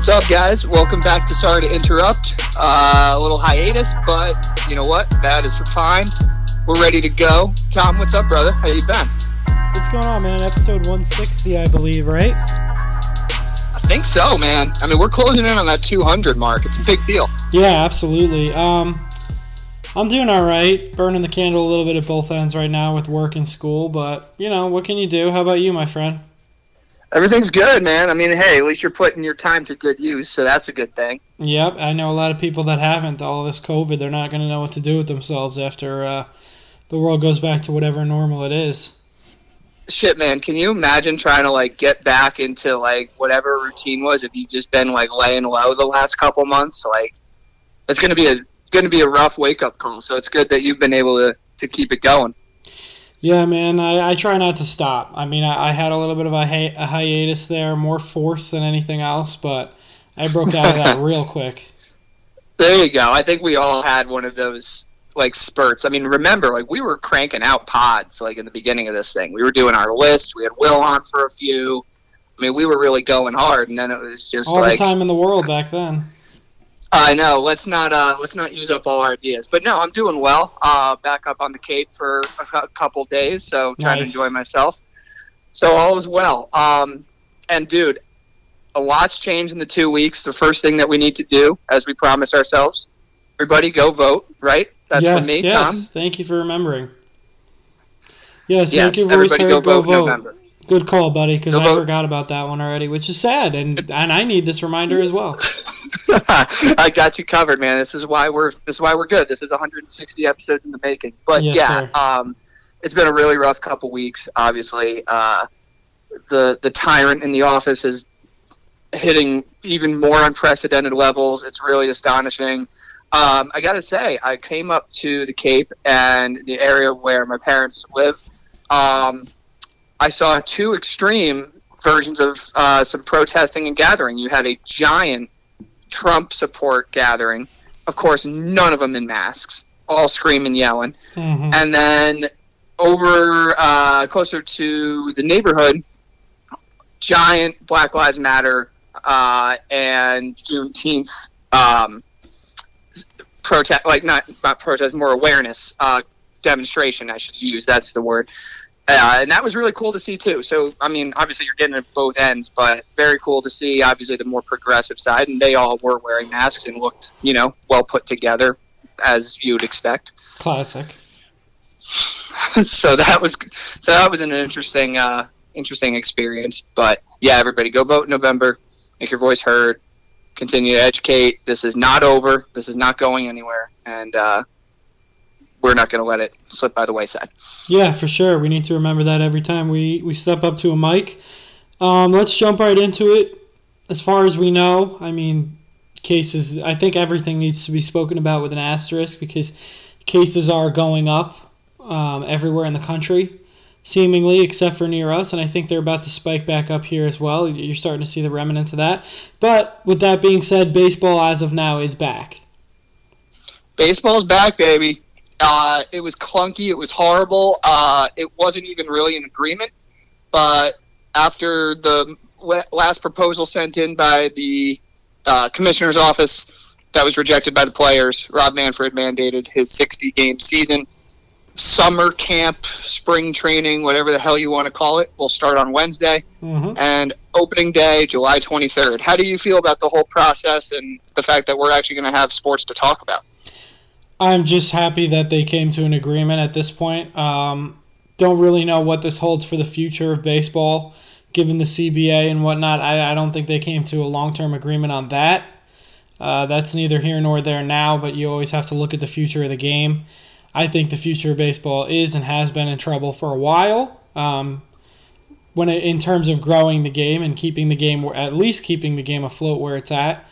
What's up, guys? Welcome back to Sorry to Interrupt. Uh, a little hiatus, but you know what? That is fine. We're ready to go. Tom, what's up, brother? How you been? What's going on, man? Episode 160, I believe, right? I think so, man. I mean, we're closing in on that 200 mark. It's a big deal. Yeah, absolutely. Um, I'm doing all right. Burning the candle a little bit at both ends right now with work and school, but you know, what can you do? How about you, my friend? Everything's good, man. I mean, hey, at least you're putting your time to good use, so that's a good thing. Yep, I know a lot of people that haven't. All this COVID, they're not going to know what to do with themselves after uh, the world goes back to whatever normal it is. Shit, man, can you imagine trying to like get back into like whatever routine was if you just been like laying low the last couple months? Like, it's going to be a going to be a rough wake up call. So it's good that you've been able to to keep it going. Yeah, man, I, I try not to stop. I mean, I, I had a little bit of a, hi- a hiatus there, more force than anything else, but I broke out of that real quick. There you go. I think we all had one of those like spurts. I mean, remember, like we were cranking out pods like in the beginning of this thing. We were doing our list. We had Will on for a few. I mean, we were really going hard, and then it was just All like the time in the world back then. I know. Let's not uh, let's not use up all our ideas. But no, I'm doing well. Uh, back up on the Cape for a couple days, so trying Nice. to enjoy myself. So all is well. Um, and dude, a lot's changed in the two weeks. The first thing that we need to do, as we promised ourselves, everybody go vote. Right? That's yes, for me, yes. Tom. Thank you for remembering. Yes, Yes, make your voice everybody heard. go vote November. Good call, buddy. Because I vote. forgot about that one already, which is sad, and and I need this reminder as well. I got you covered, man. This is why we're this is why we're good. This is 160 episodes in the making. But Yes, yeah, um, it's been a really rough couple weeks. Obviously, uh, the the tyrant in the office is hitting even more unprecedented levels. It's really astonishing. Um, I got to say, I came up to the Cape and the area where my parents live. Um, I saw two extreme versions of uh, some protesting and gathering. You had a giant Trump support gathering. Of course, none of them in masks, all screaming, yelling. Mhm. And then over uh, closer to the neighborhood, giant Black Lives Matter uh, and Juneteenth um, protest, like not not protest, more awareness uh, demonstration. I should use that's the word. Uh, and that was really cool to see too. So, I mean, obviously you're getting at both ends, but very cool to see. Obviously, the more progressive side, and they all were wearing masks and looked, you know, well put together, as you'd expect. Classic. so that was so that was an interesting uh, interesting experience. But yeah, everybody go vote in November. Make your voice heard. Continue to educate. This is not over. This is not going anywhere, and uh, we're not going to let it slip by the wayside. Yeah, for sure. We need to remember that every time we, we step up to a mic. Um, let's jump right into it. As far as we know, I mean, cases, I think everything needs to be spoken about with an asterisk because cases are going up um, everywhere in the country, seemingly, except for near us. And I think they're about to spike back up here as well. You're starting to see the remnants of that. But with that being said, baseball as of now is back. Baseball's back, baby. Uh, it was clunky. It was horrible. Uh, it wasn't even really an agreement. But after the last proposal sent in by the uh, commissioner's office that was rejected by the players, Rob Manfred mandated his 60 game season. Summer camp, spring training, whatever the hell you want to call it, will start on Wednesday. hmm And opening day, July 23rd. How do you feel about the whole process and the fact that we're actually going to have sports to talk about? I'm just happy that they came to an agreement at this point. Um, don't really know what this holds for the future of baseball, given the CBA and whatnot. I, I don't think they came to a long term agreement on that. Uh, that's neither here nor there now, but you always have to look at the future of the game. I think the future of baseball is and has been in trouble for a while. Um, when it, in terms of growing the game and keeping the game, at least keeping the game afloat where it's at.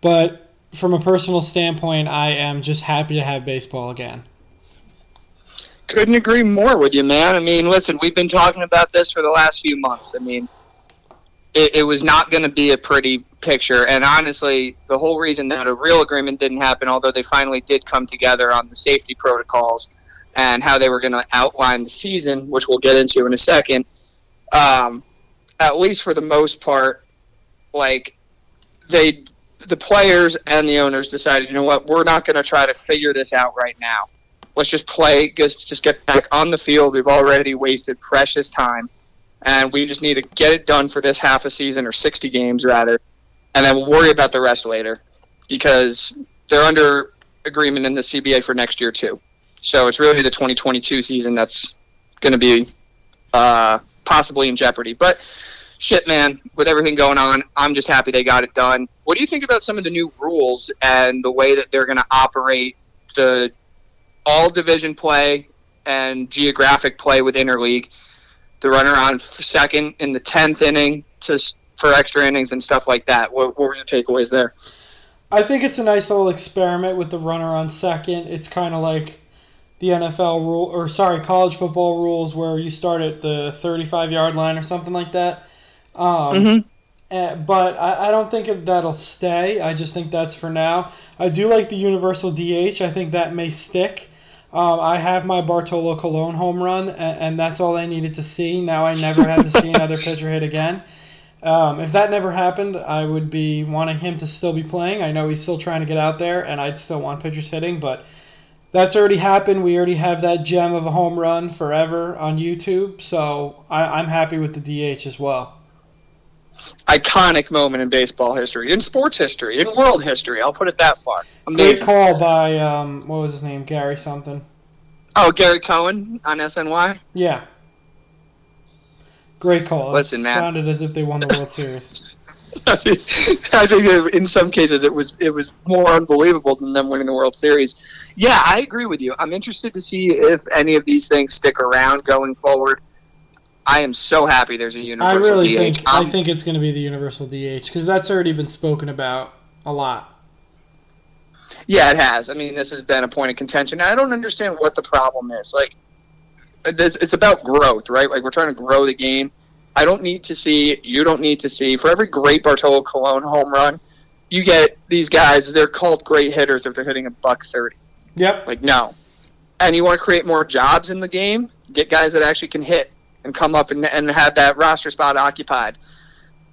But from a personal standpoint, I am just happy to have baseball again. Couldn't agree more with you, man. I mean, listen, we've been talking about this for the last few months. I mean, it, it was not going to be a pretty picture. And honestly, the whole reason that a real agreement didn't happen, although they finally did come together on the safety protocols and how they were going to outline the season, which we'll get into in a second, um, at least for the most part, like they the players and the owners decided, you know what, we're not going to try to figure this out right now. Let's just play, just just get back on the field. We've already wasted precious time, and we just need to get it done for this half a season or 60 games rather, and then we'll worry about the rest later, because they're under agreement in the CBA for next year too. So it's really the 2022 season that's going to be uh, possibly in jeopardy. But shit, man, with everything going on, I'm just happy they got it done. What do you think about some of the new rules and the way that they're going to operate the all division play and geographic play with interleague? The runner on second in the tenth inning to for extra innings and stuff like that. What, what were your takeaways there? I think it's a nice little experiment with the runner on second. It's kind of like the NFL rule, or sorry, college football rules, where you start at the 35 yard line or something like that. Um, mm-hmm. Uh, but I, I don't think that'll stay. I just think that's for now. I do like the universal DH. I think that may stick. Um, I have my Bartolo Colon home run, and, and, that's all I needed to see. Now I never have to see another pitcher hit again. Um, if that never happened, I would be wanting him to still be playing. I know he's still trying to get out there, and I'd still want pitchers hitting, but that's already happened. We already have that gem of a home run forever on YouTube, so I, I'm happy with the DH as well iconic moment in baseball history, in sports history, in world history. I'll put it that far. Amazing. Great call by um, what was his name? Gary something. Oh, Gary Cohen on SNY. Yeah. Great call. Listen, it man. Sounded as if they won the World Series. I think in some cases it was it was more unbelievable than them winning the World Series. Yeah, I agree with you. I'm interested to see if any of these things stick around going forward. I am so happy there's a universal I really DH. think I um, think it's going to be the universal DH because that's already been spoken about a lot. Yeah, it has. I mean, this has been a point of contention. I don't understand what the problem is. Like, it's about growth, right? Like, we're trying to grow the game. I don't need to see. You don't need to see. For every great Bartolo Colon home run, you get these guys. They're called great hitters if they're hitting a buck thirty. Yep. Like no. And you want to create more jobs in the game? Get guys that actually can hit and come up and, and have that roster spot occupied.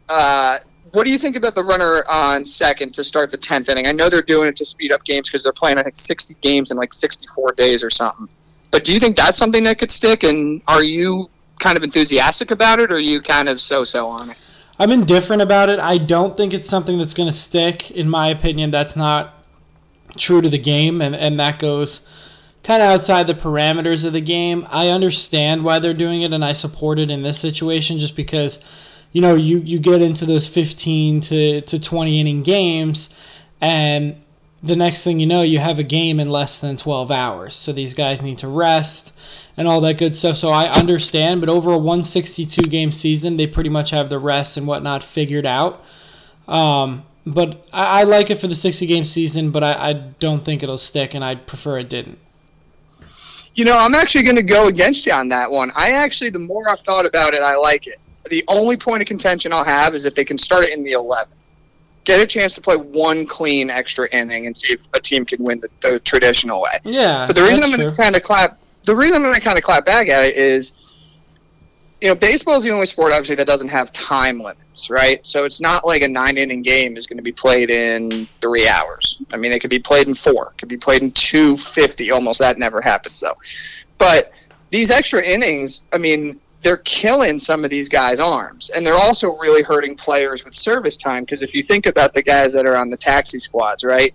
Uh, what do you think about the runner on second to start the tenth inning? I know they're doing it to speed up games because they're playing I think sixty games in like sixty-four days or something. But do you think that's something that could stick? And are you kind of enthusiastic about it, or are you kind of so-so on it? I'm indifferent about it. I don't think it's something that's going to stick. In my opinion, that's not true to the game, and, and that goes kind of outside the parameters of the game. I understand why they're doing it, and I support it in this situation just because, you know, you, you get into those 15 to, to 20 inning games, and the next thing you know, you have a game in less than 12 hours. So these guys need to rest and all that good stuff. So I understand, but over a 162 game season, they pretty much have the rest and whatnot figured out. Um, but I, I, like it for the 60 game season, but I, I don't think it'll stick, and I'd prefer it didn't. You know, I'm actually going to go against you on that one. I actually, the more I've thought about it, I like it. The only point of contention I'll have is if they can start it in the 11th. Get a chance to play one clean extra inning and see if a team can win the, the traditional way. Yeah. But the reason I'm going to kind of clap, the reason I'm going to kind of clap back at it is you know, baseball is the only sport obviously that doesn't have time limits, right? So it's not like a nine inning game is going to be played in three hours. I mean, it could be played in four, it could be played in two fifty. Almost that never happens though. But these extra innings, I mean, they're killing some of these guys' arms, and they're also really hurting players with service time. Because if you think about the guys that are on the taxi squads, right?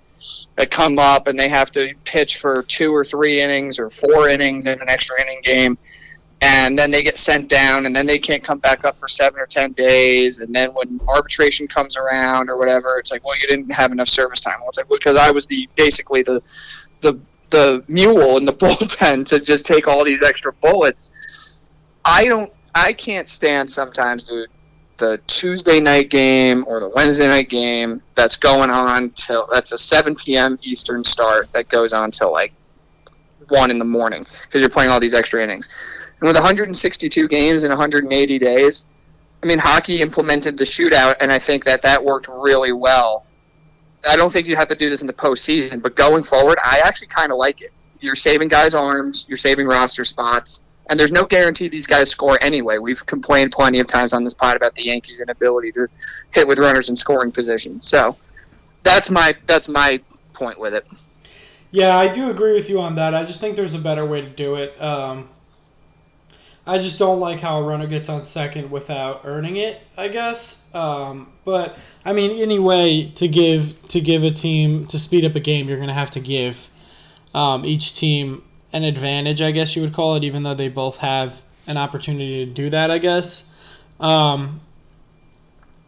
That come up and they have to pitch for two or three innings or four innings in an extra inning game and then they get sent down and then they can't come back up for seven or ten days. And then when arbitration comes around or whatever it's like well you didn't have enough service time. Well it's like because i was the basically the the the mule in the bullpen to just take all these extra bullets. I don't i can't stand sometimes dude the tuesday night game or the wednesday night game that's going on till that's a 7 p.m eastern start that goes on till like one in the morning because you're playing all these extra innings and with 162 games in 180 days, I mean, hockey implemented the shootout, and I think that that worked really well. I don't think you have to do this in the postseason, but going forward, I actually kind of like it. You're saving guys' arms, you're saving roster spots. And there's no guarantee these guys score anyway. We've complained plenty of times on this pod about the Yankees' inability to hit with runners in scoring position. So that's my that's my point with it. Yeah, I do agree with you on that. I just think there's a better way to do it. Um, I just don't like how a runner gets on second without earning it. I guess, um, but I mean, anyway, to give to give a team to speed up a game, you're gonna have to give um, each team an advantage. I guess you would call it, even though they both have an opportunity to do that. I guess. Um,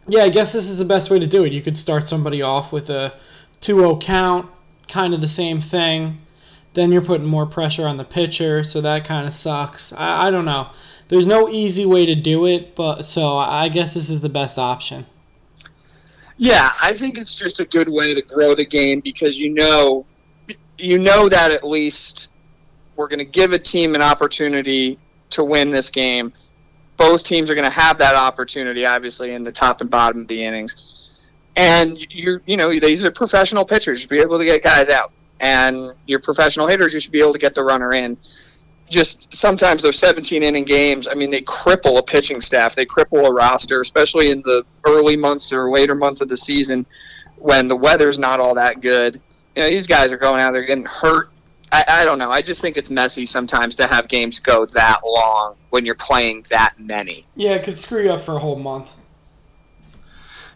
yeah, I guess this is the best way to do it. You could start somebody off with a 2-0 count, kind of the same thing. Then you're putting more pressure on the pitcher, so that kind of sucks. I, I don't know. There's no easy way to do it, but so I guess this is the best option. Yeah, I think it's just a good way to grow the game because you know, you know that at least we're going to give a team an opportunity to win this game. Both teams are going to have that opportunity, obviously, in the top and bottom of the innings. And you're, you know, these are professional pitchers. Be able to get guys out, and your professional hitters, you should be able to get the runner in. Just sometimes those 17 inning games, I mean, they cripple a pitching staff. They cripple a roster, especially in the early months or later months of the season when the weather's not all that good. You know, these guys are going out there getting hurt I, I, don't know. I just think it's messy sometimes to have games go that long when you're playing that many. Yeah, it could screw you up for a whole month.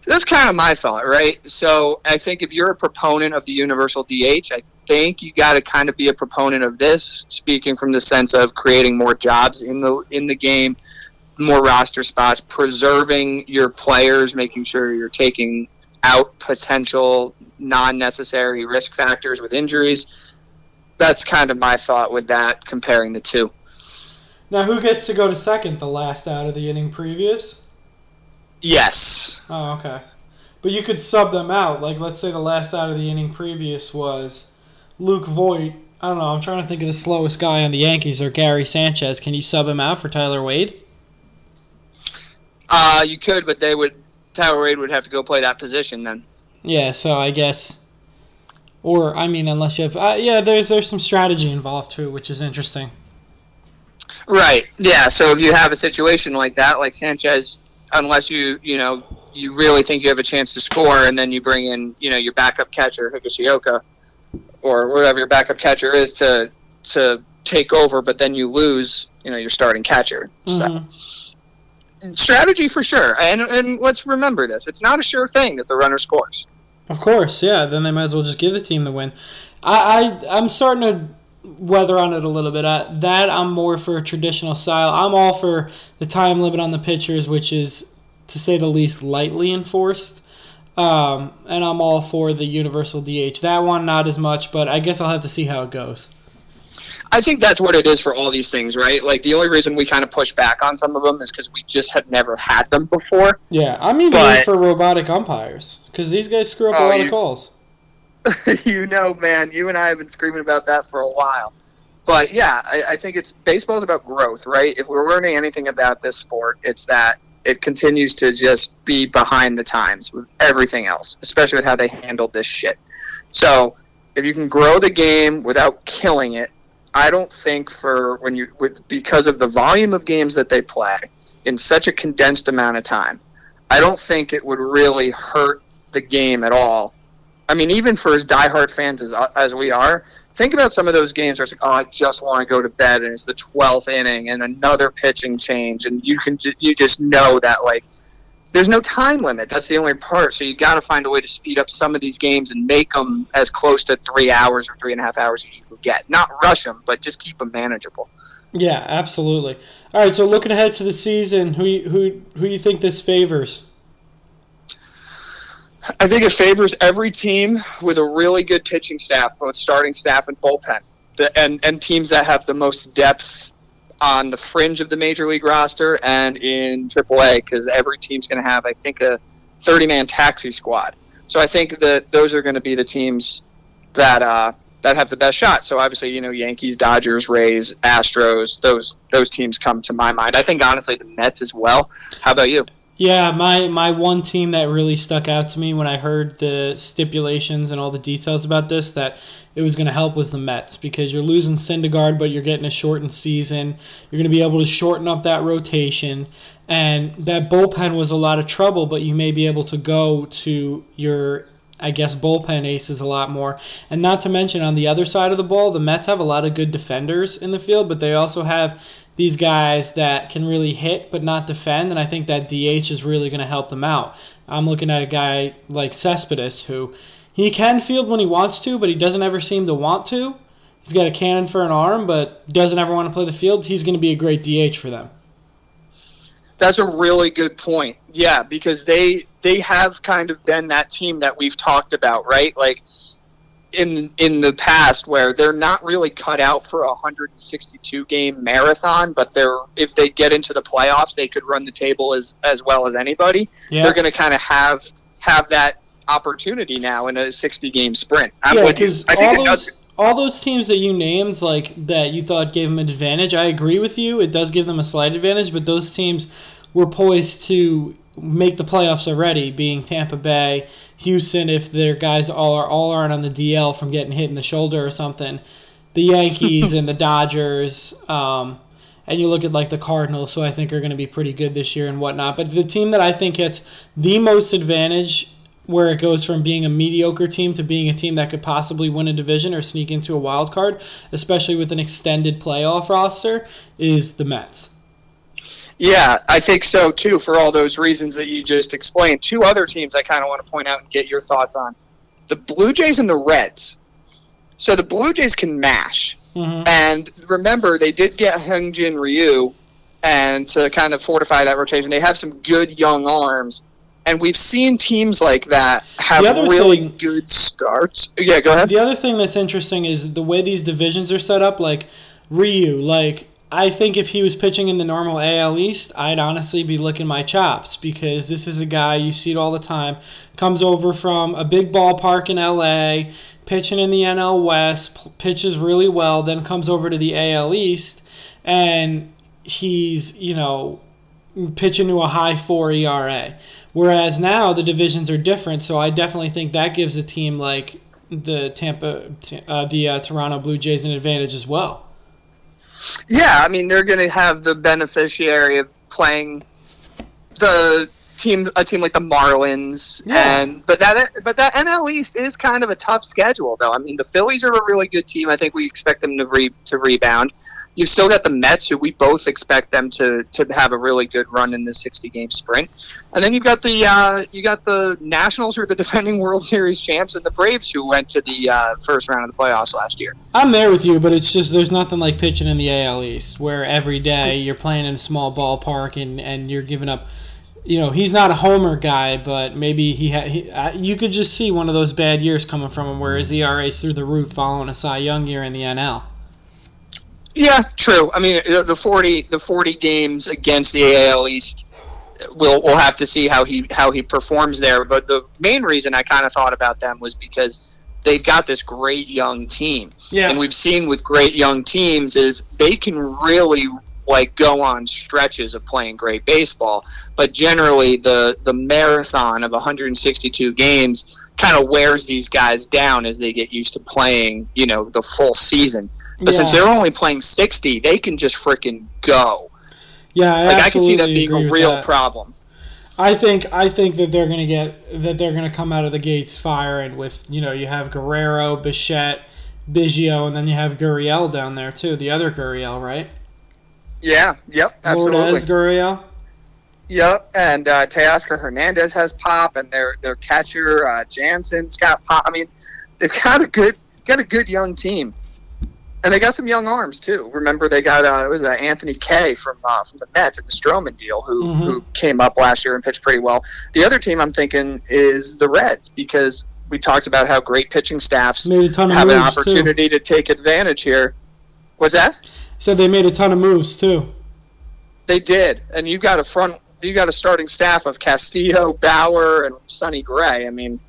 That's kind of my thought, right? So I think if you're a proponent of the universal DH, I think you got to kind of be a proponent of this, speaking from the sense of creating more jobs in the in the game, more roster spots, preserving your players, making sure you're taking out potential non-necessary risk factors with injuries that's kind of my thought with that, comparing the two. Now, who gets to go to second, the last out of the inning previous? Yes. Oh, okay. But you could sub them out. Like, let's say the last out of the inning previous was Luke Voit. I don't know. I'm trying to think of the slowest guy on the Yankees or Gary Sanchez. Can you sub him out for Tyler Wade? Uh, you could, but they would. Tyler Wade would have to go play that position then. Yeah, so I guess or I mean, unless you have, uh, yeah, there's there's some strategy involved too, which is interesting. Right. Yeah. So if you have a situation like that, like Sanchez, unless you you know you really think you have a chance to score, and then you bring in you know your backup catcher Higashioka, or whatever your backup catcher is to to take over, but then you lose, you know, your starting catcher. Mm-hmm. So strategy for sure. And and let's remember this: it's not a sure thing that the runner scores. Of course, yeah. Then they might as well just give the team the win. I, I I'm starting to weather on it a little bit. I, that I'm more for a traditional style. I'm all for the time limit on the pitchers, which is to say the least lightly enforced. Um, and I'm all for the universal DH. That one, not as much, but I guess I'll have to see how it goes. I think that's what it is for all these things, right? Like the only reason we kind of push back on some of them is because we just have never had them before. Yeah, I'm even but, for robotic umpires because these guys screw up oh, a lot you, of calls. you know, man, you and I have been screaming about that for a while. But yeah, I, I think it's baseball is about growth, right? If we're learning anything about this sport, it's that it continues to just be behind the times with everything else, especially with how they handled this shit. So if you can grow the game without killing it, I don't think for when you with because of the volume of games that they play in such a condensed amount of time, I don't think it would really hurt the game at all. I mean, even for as diehard fans as uh, as we are, think about some of those games where it's like, oh, I just want to go to bed, and it's the twelfth inning and another pitching change, and you can you just know that like there's no time limit. That's the only part. So you got to find a way to speed up some of these games and make them as close to three hours or three and a half hours as you can get. Not rush them, but just keep them manageable. Yeah, absolutely. All right. So looking ahead to the season, who who who you think this favors? I think it favors every team with a really good pitching staff, both starting staff and bullpen, the, and and teams that have the most depth on the fringe of the major league roster and in AAA because every team's going to have, I think, a 30 man taxi squad. So I think that those are going to be the teams that uh, that have the best shot. So obviously, you know, Yankees, Dodgers, Rays, Astros, those those teams come to my mind. I think honestly the Mets as well. How about you? Yeah, my my one team that really stuck out to me when I heard the stipulations and all the details about this that it was going to help was the Mets because you're losing Syndergaard, but you're getting a shortened season. You're going to be able to shorten up that rotation, and that bullpen was a lot of trouble. But you may be able to go to your I guess bullpen aces a lot more. And not to mention on the other side of the ball, the Mets have a lot of good defenders in the field, but they also have these guys that can really hit but not defend, and I think that DH is really going to help them out. I'm looking at a guy like Cespedes who he can field when he wants to, but he doesn't ever seem to want to. He's got a cannon for an arm, but doesn't ever want to play the field. He's going to be a great DH for them. That's a really good point. Yeah, because they they have kind of been that team that we've talked about, right? Like in in the past where they're not really cut out for a 162 game marathon, but they're if they get into the playoffs, they could run the table as as well as anybody. Yeah. They're going to kind of have have that opportunity now in a 60 game sprint. I'm yeah, because all those all those teams that you named, like that you thought gave them an advantage, I agree with you. It does give them a slight advantage, but those teams were poised to make the playoffs already, being Tampa Bay, Houston, if their guys all are all aren't on the DL from getting hit in the shoulder or something, the Yankees and the Dodgers, um, and you look at like the Cardinals, who I think are going to be pretty good this year and whatnot. But the team that I think gets the most advantage, where it goes from being a mediocre team to being a team that could possibly win a division or sneak into a wild card, especially with an extended playoff roster, is the Mets. Yeah, I think so too, for all those reasons that you just explained. Two other teams I kind of want to point out and get your thoughts on the Blue Jays and the Reds. So the Blue Jays can mash. Mm-hmm. And remember, they did get Hyun-Jin Ryu, and to kind of fortify that rotation, they have some good young arms. And we've seen teams like that have really thing, good starts. Yeah, go ahead. The other thing that's interesting is the way these divisions are set up. Like Ryu, like I think if he was pitching in the normal AL East, I'd honestly be licking my chops because this is a guy you see it all the time. Comes over from a big ballpark in LA, pitching in the NL West, pitches really well, then comes over to the AL East, and he's, you know, pitching to a high 4 ERA. Whereas now the divisions are different, so I definitely think that gives a team like the Tampa, uh, the uh, Toronto Blue Jays an advantage as well. Yeah, I mean they're going to have the beneficiary of playing the team a team like the Marlins yeah. and but that but that NL East is kind of a tough schedule though. I mean the Phillies are a really good team. I think we expect them to re, to rebound. You've still got the Mets, who we both expect them to, to have a really good run in this 60 game sprint, and then you've got the uh, you got the Nationals, who are the defending World Series champs, and the Braves, who went to the uh, first round of the playoffs last year. I'm there with you, but it's just there's nothing like pitching in the AL East, where every day you're playing in a small ballpark and and you're giving up you know he's not a homer guy, but maybe he, ha- he uh, you could just see one of those bad years coming from him where his ERA is through the roof following a Cy Young year in the NL. Yeah, true. I mean, the forty the forty games against the AL East, we'll we'll have to see how he how he performs there. But the main reason I kind of thought about them was because they've got this great young team. Yeah. And we've seen with great young teams is they can really like go on stretches of playing great baseball, but generally the the marathon of 162 games kind of wears these guys down as they get used to playing, you know, the full season. But yeah. since they're only playing 60, they can just freaking go. Yeah, I like I can see that being a real that. problem. I think I think that they're gonna get that they're gonna come out of the gates firing with you know you have Guerrero, Bichette, Biggio, and then you have Gurriel down there too. The other Gurriel, right? Yeah. Yep. Absolutely. Lourdes Gurriel. Yep, and uh, Teoscar Hernandez has pop, and their their catcher uh, Jansen's got pop. I mean, they've got a good got a good young team. And they got some young arms too. Remember, they got uh, was Anthony Kay from uh, from the Mets in the Stroman deal, who mm-hmm. who came up last year and pitched pretty well. The other team I'm thinking is the Reds because we talked about how great pitching staffs have an opportunity too. to take advantage here. What's that? So they made a ton of moves too. They did, and you got a front, you got a starting staff of Castillo, Bauer, and Sonny Gray. I mean,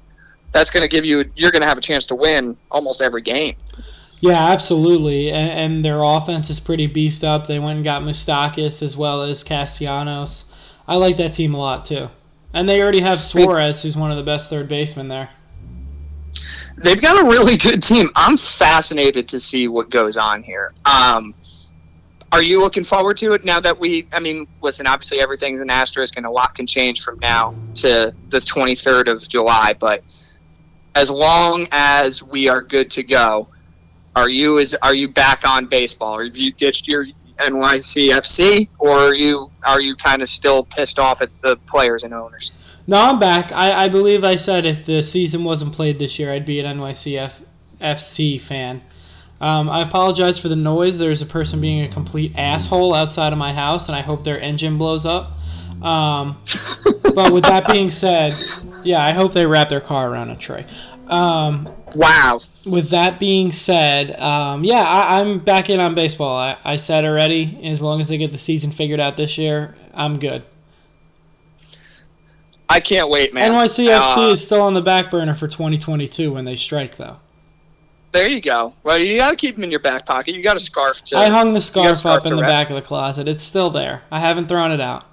that's going to give you, you're going to have a chance to win almost every game. Yeah, absolutely. And, and, their offense is pretty beefed up. They went and got Moustakas as well as Castellanos. I like that team a lot too. And they already have Suarez, who's one of the best third basemen there. They've got a really good team. I'm fascinated to see what goes on here. Um, are you looking forward to it now that we? I mean, listen, obviously everything's an asterisk, and a lot can change from now to the 23rd of July. But as long as we are good to go, are you is are you back on baseball? Or have you ditched your NYCFC, or are you are you kind of still pissed off at the players and owners? No, I'm back. I, I believe I said if the season wasn't played this year, I'd be an NYCFC fan. Um, I apologize for the noise. There's a person being a complete asshole outside of my house, and I hope their engine blows up. Um, but with that being said, yeah, I hope they wrap their car around a tree. Um, wow with that being said, um, yeah, I, am back in on baseball. I, I said already, as long as they get the season figured out this year, I'm good. I can't wait, man. NYCFC uh, is still on the back burner for 2022 when they strike, though. There you go. Well, you got to keep them in your back pocket. You got a scarf too. I hung the scarf, scarf up in the back of the closet. It's still there. I haven't thrown it out.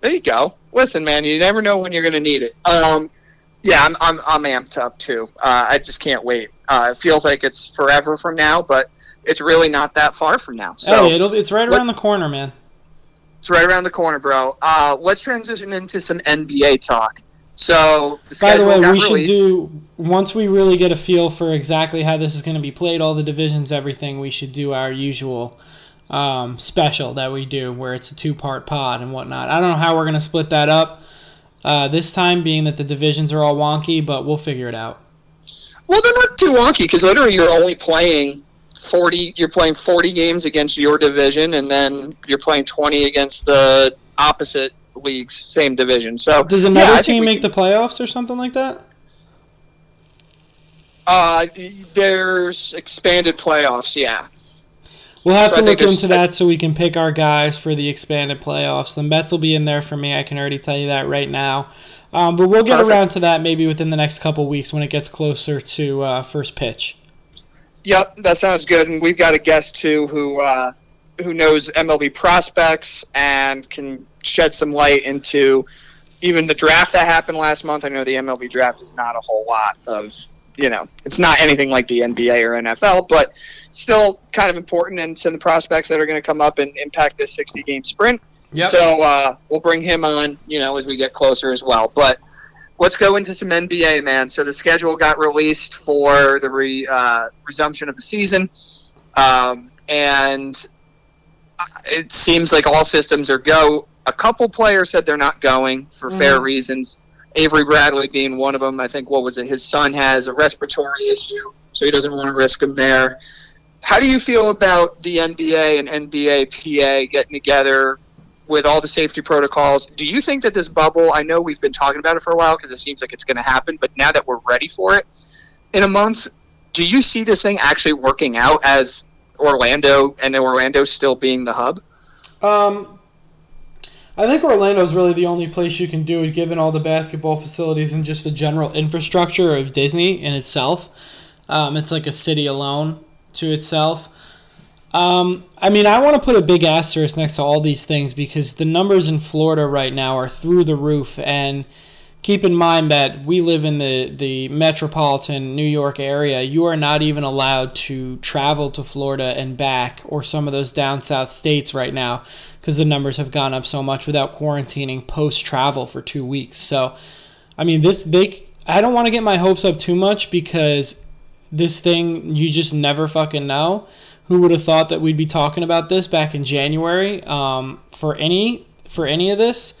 There you go. Listen, man, you never know when you're going to need it. Um, yeah, I'm, I'm, I'm amped up too. Uh, I just can't wait. Uh, it feels like it's forever from now, but it's really not that far from now. So hey, it's right around let, the corner, man. It's right around the corner, bro. Uh, let's transition into some NBA talk. So, by the way, we released. should do once we really get a feel for exactly how this is going to be played, all the divisions, everything. We should do our usual um, special that we do, where it's a two-part pod and whatnot. I don't know how we're going to split that up. Uh, this time, being that the divisions are all wonky, but we'll figure it out. Well, they're not too wonky because literally you're only playing forty. You're playing forty games against your division, and then you're playing twenty against the opposite league's same division. So does another yeah, team make can, the playoffs or something like that? Uh, there's expanded playoffs. Yeah. We'll have so to look into that so we can pick our guys for the expanded playoffs. The Mets will be in there for me. I can already tell you that right now. Um, but we'll get Perfect. around to that maybe within the next couple weeks when it gets closer to uh, first pitch. Yep, that sounds good. And we've got a guest too who uh, who knows MLB prospects and can shed some light into even the draft that happened last month. I know the MLB draft is not a whole lot of you know it's not anything like the NBA or NFL, but still kind of important and some of the prospects that are going to come up and impact this 60 game sprint. Yep. So uh, we'll bring him on, you know, as we get closer as well. But let's go into some NBA, man. So the schedule got released for the re, uh, resumption of the season, um, and it seems like all systems are go. A couple players said they're not going for mm-hmm. fair reasons. Avery Bradley being one of them. I think what was it? His son has a respiratory issue, so he doesn't want to risk him there. How do you feel about the NBA and NBA PA getting together with all the safety protocols? Do you think that this bubble? I know we've been talking about it for a while because it seems like it's going to happen, but now that we're ready for it in a month, do you see this thing actually working out as Orlando and Orlando still being the hub? Um, I think Orlando is really the only place you can do it, given all the basketball facilities and just the general infrastructure of Disney in itself. Um, it's like a city alone to itself. Um, I mean, I want to put a big asterisk next to all these things because the numbers in Florida right now are through the roof. And keep in mind that we live in the, the metropolitan New York area. You are not even allowed to travel to Florida and back or some of those down south states right now because the numbers have gone up so much without quarantining post travel for two weeks. So, I mean, this, they, I don't want to get my hopes up too much because this thing you just never fucking know. Who would have thought that we'd be talking about this back in January um, for any for any of this?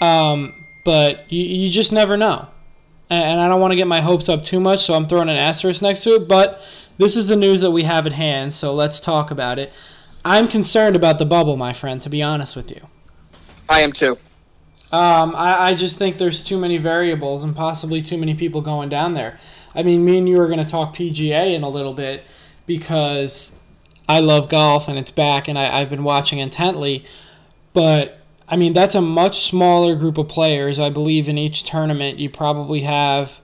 Um, but you, you just never know, and, and I don't want to get my hopes up too much, so I'm throwing an asterisk next to it. But this is the news that we have at hand, so let's talk about it. I'm concerned about the bubble, my friend. To be honest with you, I am too. Um, I, I just think there's too many variables and possibly too many people going down there. I mean, me and you are going to talk PGA in a little bit because I love golf and it's back and I, I've been watching intently. But, I mean, that's a much smaller group of players. I believe in each tournament you probably have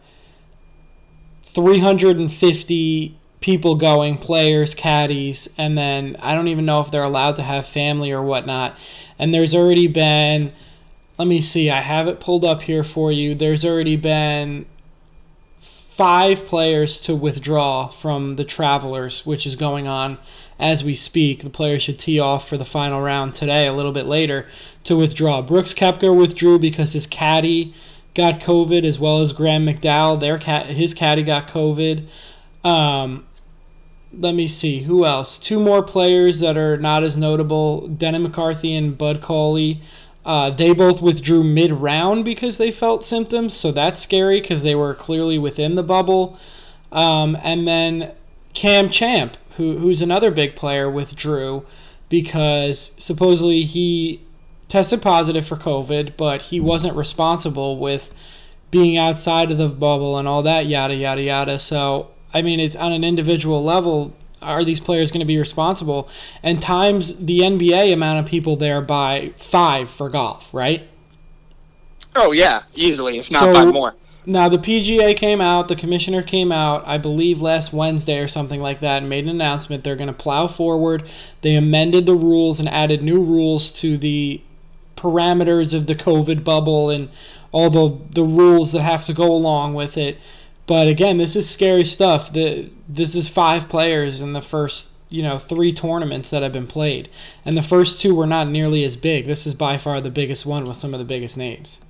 350 people going, players, caddies, and then I don't even know if they're allowed to have family or whatnot. And there's already been, let me see, I have it pulled up here for you. There's already been five players to withdraw from the Travelers, which is going on as we speak. The players should tee off for the final round today, a little bit later, to withdraw. Brooks Koepka withdrew because his caddy got COVID, as well as Graham McDowell. Their cat, his caddy got COVID. Um, let me see who else. Two more players that are not as notable: Denny McCarthy and Bud Cauley. Uh, they both withdrew mid round because they felt symptoms, so that's scary because they were clearly within the bubble. Um, and then Cam Champ, who, who's another big player, withdrew because supposedly he tested positive for COVID, but he wasn't responsible with being outside of the bubble and all that, yada, yada, yada. So I mean, it's on an individual level. Are these players going to be responsible? And times the NBA amount of people there by five for golf, right? Oh yeah, easily, if not so, by more. Now the PGA came out, the commissioner came out, I believe last Wednesday or something like that, and made an announcement. They're going to plow forward. They amended the rules and added new rules to the parameters of the COVID bubble and all the the rules that have to go along with it. But again, this is scary stuff. The, this is five players in the first you know three tournaments that have been played, and the first two were not nearly as big. This is by far the biggest one with some of the biggest names.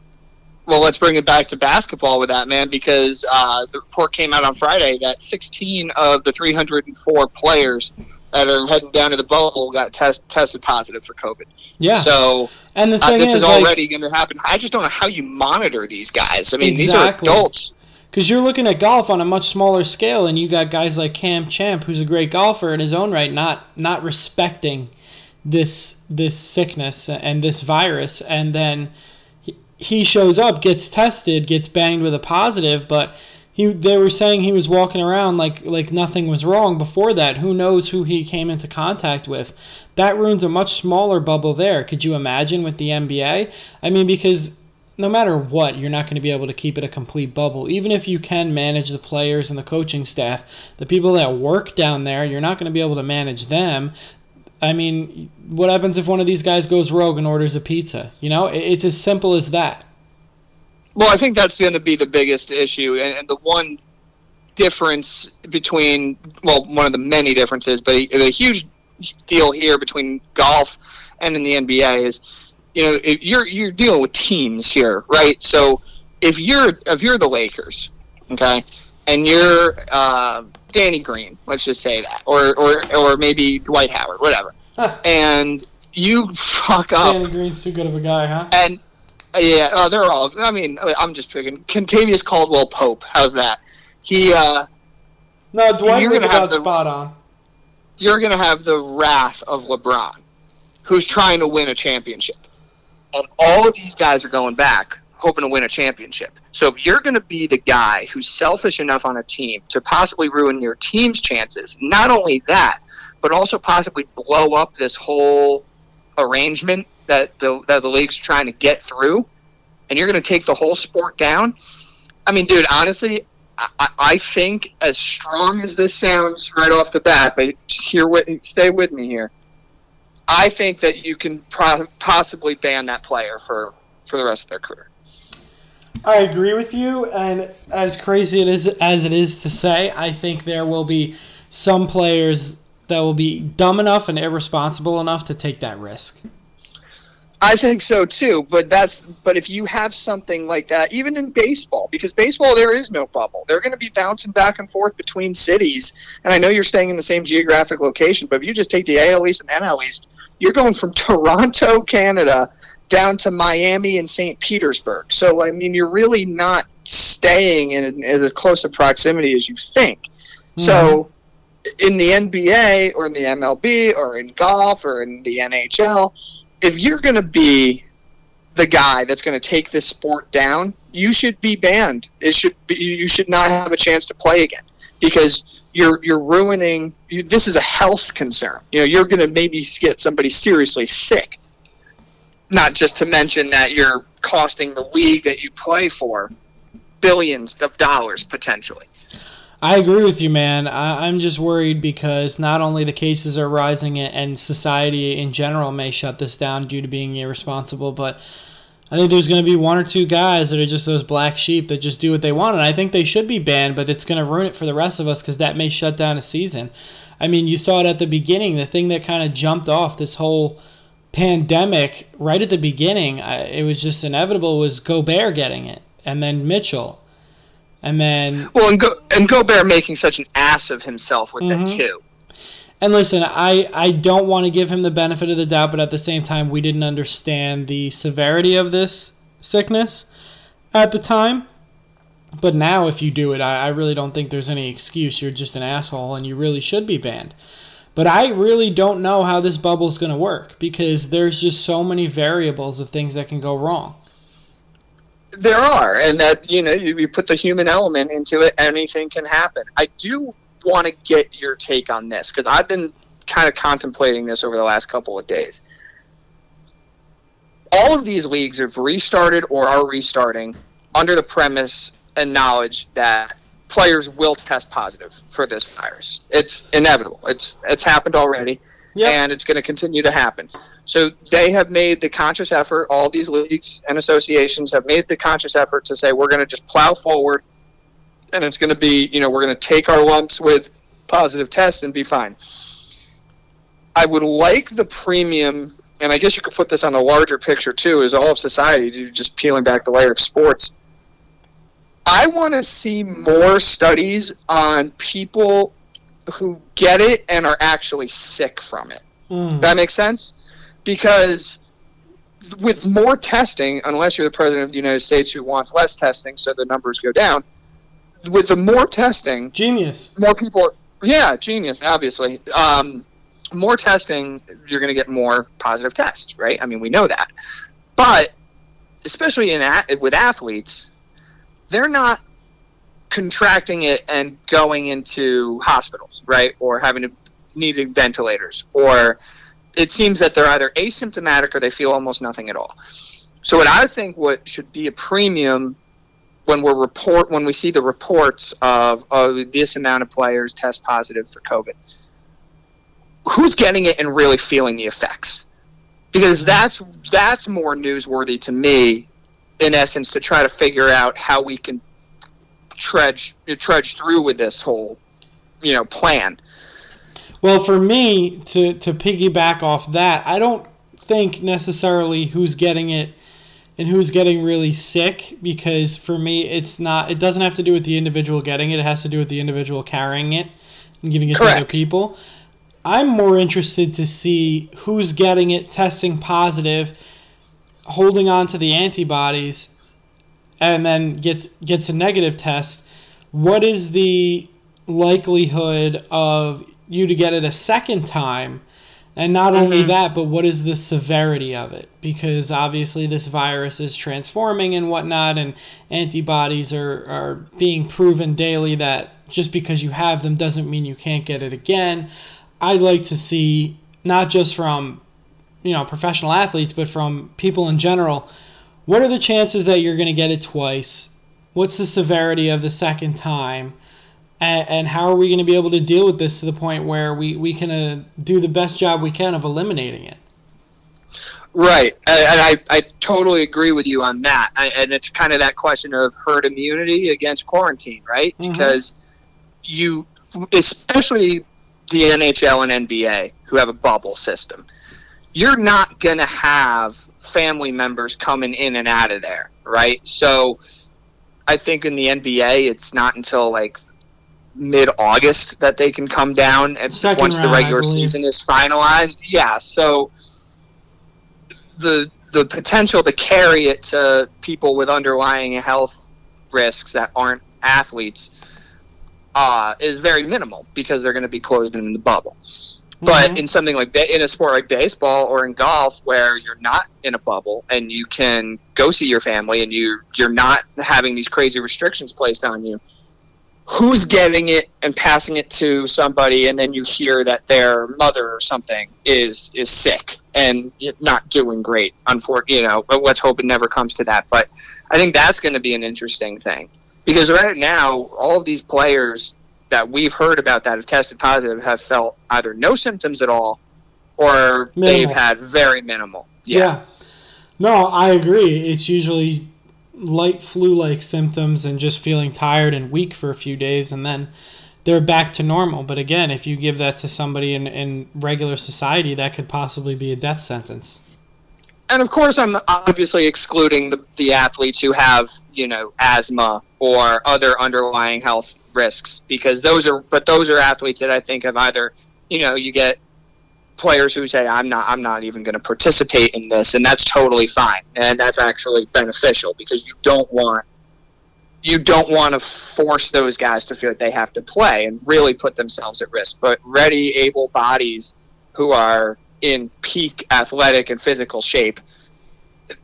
Well, let's bring it back to basketball with that man because uh, the report came out on Friday that 16 of the 304 players that are heading down to the bubble got test, tested positive for COVID. Yeah. So and the thing uh, this is, is already like, going to happen. I just don't know how you monitor these guys. I mean, exactly. these are adults because you're looking at golf on a much smaller scale, and you got guys like Cam Champ, who's a great golfer in his own right, not not respecting this this sickness and this virus, and then he shows up, gets tested, gets banged with a positive, but he they were saying he was walking around like like nothing was wrong before that. Who knows who he came into contact with? That ruins a much smaller bubble there. Could you imagine with the NBA? I mean, because no matter what, you're not going to be able to keep it a complete bubble. Even if you can manage the players and the coaching staff, the people that work down there, you're not going to be able to manage them. I mean, what happens if one of these guys goes rogue and orders a pizza? You know, it's as simple as that. Well, I think that's going to be the biggest issue, and, the one difference between well, one of the many differences, but a, huge deal here between golf and in the NBA is you know, you're you're dealing with teams here, right? So if you're if you're the Lakers, okay, and you're uh, Danny Green, let's just say that, or or or maybe Dwight Howard, whatever, and you fuck up. Danny Green's too good of a guy, huh? And uh, yeah, uh, they're all. I mean, I'm just picking. Kentavious Caldwell Pope. How's that? He. uh No, Dwight was about the, spot on. You're gonna have the wrath of LeBron, who's trying to win a championship and all of these guys are going back hoping to win a championship. So if you're going to be the guy who's selfish enough on a team to possibly ruin your team's chances, not only that, but also possibly blow up this whole arrangement that the that the league's trying to get through, and you're going to take the whole sport down. I mean, dude, honestly, I, think as strong as this sounds right off the bat, but here, stay with me here. I think that you can pro- possibly ban that player for for the rest of their career. I agree with you, and as crazy it is as it is to say, I think there will be some players that will be dumb enough and irresponsible enough to take that risk. I think so too, but that's but if you have something like that, even in baseball, because baseball there is no bubble, they're going to be bouncing back and forth between cities. And I know you're staying in the same geographic location, but if you just take the AL East and NL East, you're going from Toronto, Canada, down to Miami and St. Petersburg. So I mean, you're really not staying in, as close a proximity as you think. Mm-hmm. So in the NBA or in the MLB or in golf or in the NHL, if you're going to be the guy that's going to take this sport down, you should be banned. It should be, you should not have a chance to play again because you're you're ruining. You, this is a health concern. You know, you're going to maybe get somebody seriously sick. Not just to mention that you're costing the league that you play for billions of dollars potentially. I agree with you, man. I, am just worried because not only the cases are rising and society in general may shut this down due to being irresponsible, but I think there's going to be one or two guys that are just those black sheep that just do what they want, and I think they should be banned, but it's going to ruin it for the rest of us because that may shut down a season. I mean, you saw it at the beginning. The thing that kind of jumped off this whole pandemic right at the beginning, I, it was just inevitable, was Gobert getting it, and then Mitchell and then well, and Go and Gobert making such an ass of himself with mm-hmm. too. And listen, I I don't want to give him the benefit of the doubt, but at the same time, we didn't understand the severity of this sickness at the time. But now, if you do it, I, I really don't think there's any excuse. You're just an asshole, and you really should be banned. But I really don't know how this bubble is going to work because there's just so many variables of things that can go wrong. There are, and that you know, you, you put the human element into it, anything can happen. I do want to get your take on this because I've been kind of contemplating this over the last couple of days. All of these leagues have restarted or are restarting under the premise and knowledge that players will test positive for this virus. It's inevitable. It's it's happened already, yep. and it's going to continue to happen. So they have made the conscious effort, all these leagues and associations have made the conscious effort to say we're going to just plow forward and it's going to be, you know, we're going to take our lumps with positive tests and be fine. I would like the premium, and I guess you could put this on a larger picture too, is all of society, just peeling back the layer of sports. I want to see more studies on people who get it and are actually sick from it. Mm. That makes sense? because with more testing, unless you're the president of the United States who wants less testing, so the numbers go down. With the more testing, genius. More people. Yeah, genius. Obviously, um, more testing, you're going to get more positive tests, right? I mean, we know that. But especially in with athletes, they're not contracting it and going into hospitals, right? Or having to needing ventilators or it seems that they're either asymptomatic or they feel almost nothing at all. So what I think what should be a premium when we report when we see the reports of, of this amount of players test positive for COVID, who's getting it and really feeling the effects? Because that's that's more newsworthy to me, in essence, to try to figure out how we can trudge trudge through with this whole, you know, plan. Well, for me to to piggyback off that, I don't think necessarily who's getting it and who's getting really sick because for me it's not it doesn't have to do with the individual getting it, it has to do with the individual carrying it and giving it Correct. to other people. I'm more interested to see who's getting it, testing positive, holding on to the antibodies, and then gets gets a negative test. What is the likelihood of you to get it a second time. And not mm-hmm. only that, but what is the severity of it? Because obviously this virus is transforming and whatnot, and antibodies are, are being proven daily that just because you have them doesn't mean you can't get it again. I'd like to see, not just from you know professional athletes, but from people in general, what are the chances that you're going to get it twice? What's the severity of the second time? And, and how are we going to be able to deal with this to the point where we, we can uh, do the best job we can of eliminating it Right, and I, I totally agree with you on that. And it's kind of that question of herd immunity against quarantine, right? Mm-hmm. Because you, especially the NHL and NBA, who have a bubble system, you're not going to have family members coming in and out of there, right? So I think in the NBA, it's not until like mid August that they can come down and Second once round, the regular season is finalized. Yeah, so the the potential to carry it to people with underlying health risks that aren't athletes uh, is very minimal because they're going to be closed in the bubble. Mm-hmm. But in something like in a sport like baseball or in golf, where you're not in a bubble and you can go see your family and you you're not having these crazy restrictions placed on you, who's getting it and passing it to somebody and then you hear that their mother or something is is sick and not doing great unfortunately you know but let's hope it never comes to that but i think that's going to be an interesting thing because right now all of these players that we've heard about that have tested positive have felt either no symptoms at all or Minimal. they've had very minimal. Yeah. No, I agree. It's usually light flu like symptoms and just feeling tired and weak for a few days and then they're back to normal. But again, if you give that to somebody in, in regular society, that could possibly be a death sentence. And of course, I'm obviously excluding the, the athletes who have, you know, asthma or other underlying health risks because those are, but those are athletes that I think have either, you know, you get players who say I'm not I'm not even going to participate in this and that's totally fine and that's actually beneficial because you don't want you don't want to force those guys to feel like they have to play and really put themselves at risk but ready able bodies who are in peak athletic and physical shape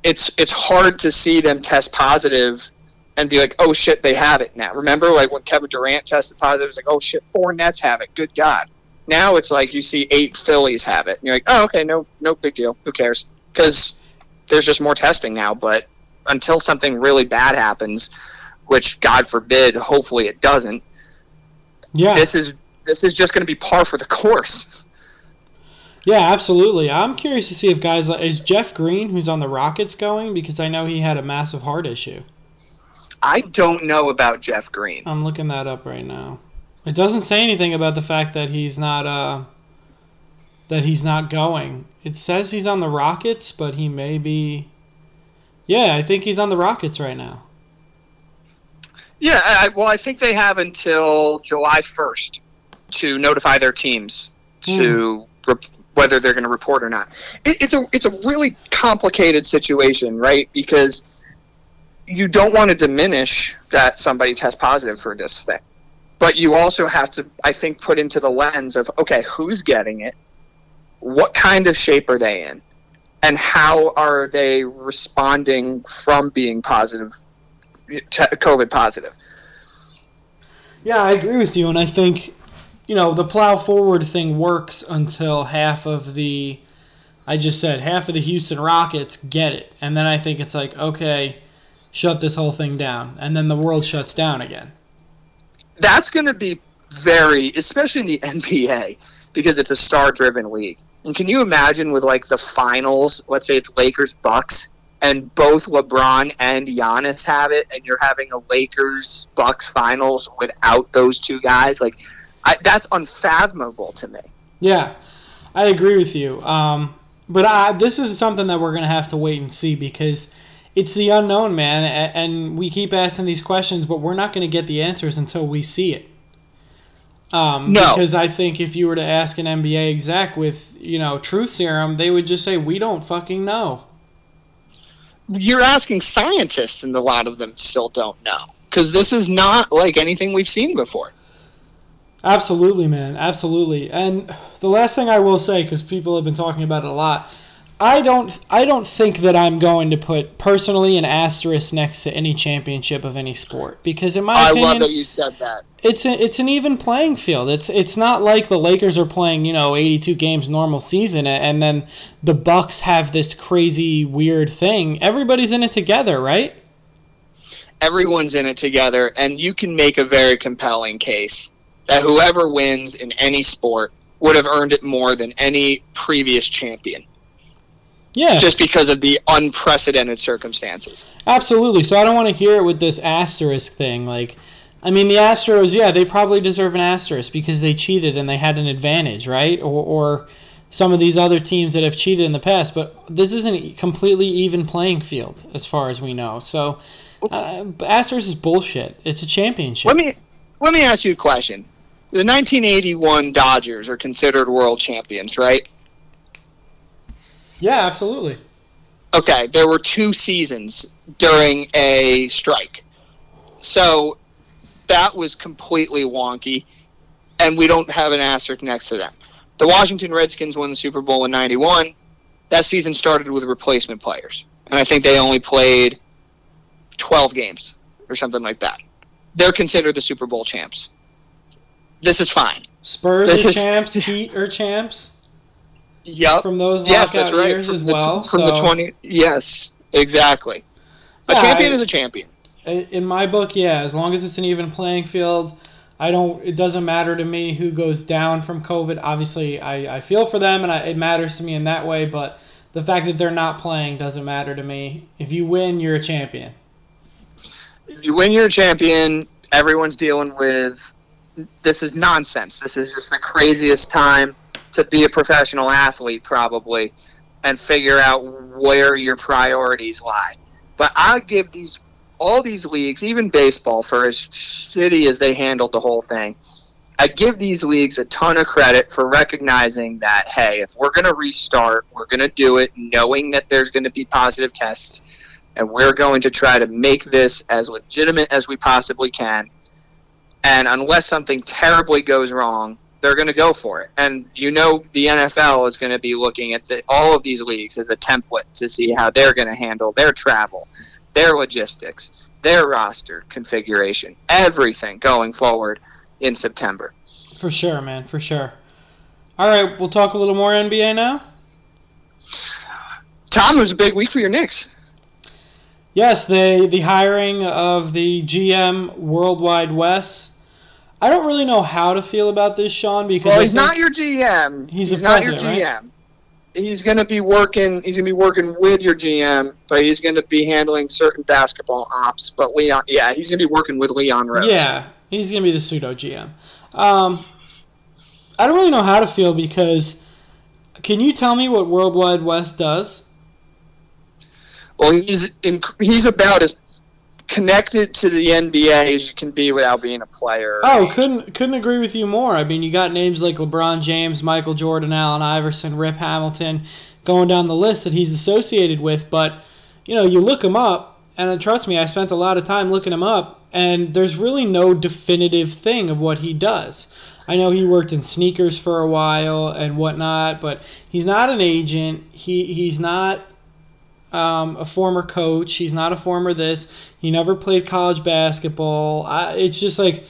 it's it's hard to see them test positive and be like oh shit they have it now. Remember like when Kevin Durant tested positive it was like oh shit four Nets have it good god now it's like you see eight Phillies have it. And you're like, oh, okay, no, no big deal. Who cares? Because there's just more testing now. But until something really bad happens, which God forbid, hopefully it doesn't. Yeah, this is this is just going to be par for the course. Yeah, absolutely. I'm curious to see if guys like is Jeff Green, who's on the Rockets, going because I know he had a massive heart issue. I don't know about Jeff Green. I'm looking that up right now. It doesn't say anything about the fact that he's not uh that he's not going. It says he's on the Rockets, but he may be Yeah, I think he's on the Rockets right now. Yeah, I, well, I think they have until July 1st to notify their teams to rep- whether they're going to report or not. It, it's a it's a really complicated situation, right? Because you don't want to diminish that somebody tests positive for this thing but you also have to i think put into the lens of okay who's getting it? What kind of shape are they in? And how are they responding from being positive covid positive? Yeah i agree with you and i think you know the plow forward thing works until half of the i just said half of the houston rockets get it. And then i think it's like okay shut this whole thing down. And then the world shuts down again that's going to be very, especially in the NBA, because it's a star-driven league. And can you imagine with like the finals? Let's say it's Lakers Bucks, and both LeBron and Giannis have it, and you're having a Lakers Bucks finals without those two guys. Like I, that's unfathomable to me. Yeah, I agree with you. Um, but I, this is something that we're gonna have to wait and see because it's the unknown, man, and we keep asking these questions, but we're not going to get the answers until we see it. Um, no. Because I think if you were to ask an NBA exec with, you know, truth serum, they would just say, we don't fucking know. You're asking scientists, and a lot of them still don't know. Because this is not like anything we've seen before. Absolutely, man. Absolutely. And the last thing I will say, because people have been talking about it a lot, I don't I don't think that I'm going to put personally an asterisk next to any championship of any sport because in my I opinion, love that you said that. It's a, it's an even playing field. It's it's not like the Lakers are playing you know 82 games normal season and then the Bucks have this crazy weird thing. Everybody's in it together, right? Everyone's in it together, and you can make a very compelling case that whoever wins in any sport would have earned it more than any previous champion. Yeah. Just because of the unprecedented circumstances. Absolutely. So I don't want to hear it with this asterisk thing. Like, I mean, the Astros, yeah, they probably deserve an asterisk because they cheated and they had an advantage, right? Or, or some of these other teams that have cheated in the past. But this isn't a completely even playing field as far as we know. So uh, asterisk is bullshit. It's a championship. Let me let me ask you a question. The 1981 Dodgers are considered world champions, right? Yeah, absolutely. Okay, there were two seasons during a strike. So that was completely wonky, and we don't have an asterisk next to them. The Washington Redskins won the Super Bowl in 91. That season started with replacement players, and I think they only played 12 games or something like that. They're considered the Super Bowl champs. This is fine. Spurs This are is- champs, Heat are champs Yep. from those yes, that's right. years From as the- well. From so the 20. Yes, exactly. A Yeah, champion I- is a champion. in my book, yeah, as long as it's an even playing field, I don't. It doesn't matter to me who goes down from COVID. Obviously, I, I feel for them, and I, it matters to me in that way. But the fact that they're not playing doesn't matter to me. If you win, you're a champion. You win, you're a champion. Everyone's dealing with this is nonsense. This is just the craziest time to be a professional athlete, probably, and figure out where your priorities lie. But I give these all these leagues, even baseball, for as shitty as they handled the whole thing, I give these leagues a ton of credit for recognizing that, hey, if we're going to restart, we're going to do it knowing that there's going to be positive tests, and we're going to try to make this as legitimate as we possibly can. And unless something terribly goes wrong, they're going to go for it. And you know, the NFL is going to be looking at the, all of these leagues as a template to see how they're going to handle their travel their logistics, their roster configuration, everything going forward in September. For sure, man, for sure. All right, we'll talk a little more NBA now. Tom, it was a big week for your Knicks. Yes, the the hiring of the GM Worldwide Wes. I don't really know how to feel about this, Sean, because well, he's not your GM. He's, he's not your GM. Right? he's going to be working. He's going to be working with your GM, but he's going to be handling certain basketball ops. But Leon, yeah, he's going to be working with Leon Rose. Yeah, he's going to be the pseudo GM. Um, I don't really know how to feel because can you tell me what Worldwide Wes does? Well, he's in, he's about as connected to the NBA as you can be without being a player. Oh, couldn't couldn't agree with you more. I mean, you got names like LeBron James, Michael Jordan, Allen Iverson, Rip Hamilton, going down the list that he's associated with. But you know, you look him up, and uh, trust me, I spent a lot of time looking him up, and there's really no definitive thing of what he does. I know he worked in sneakers for a while and whatnot, but he's not an agent. He he's not um, a former coach. He's not a former this. He never played college basketball. I, it's just like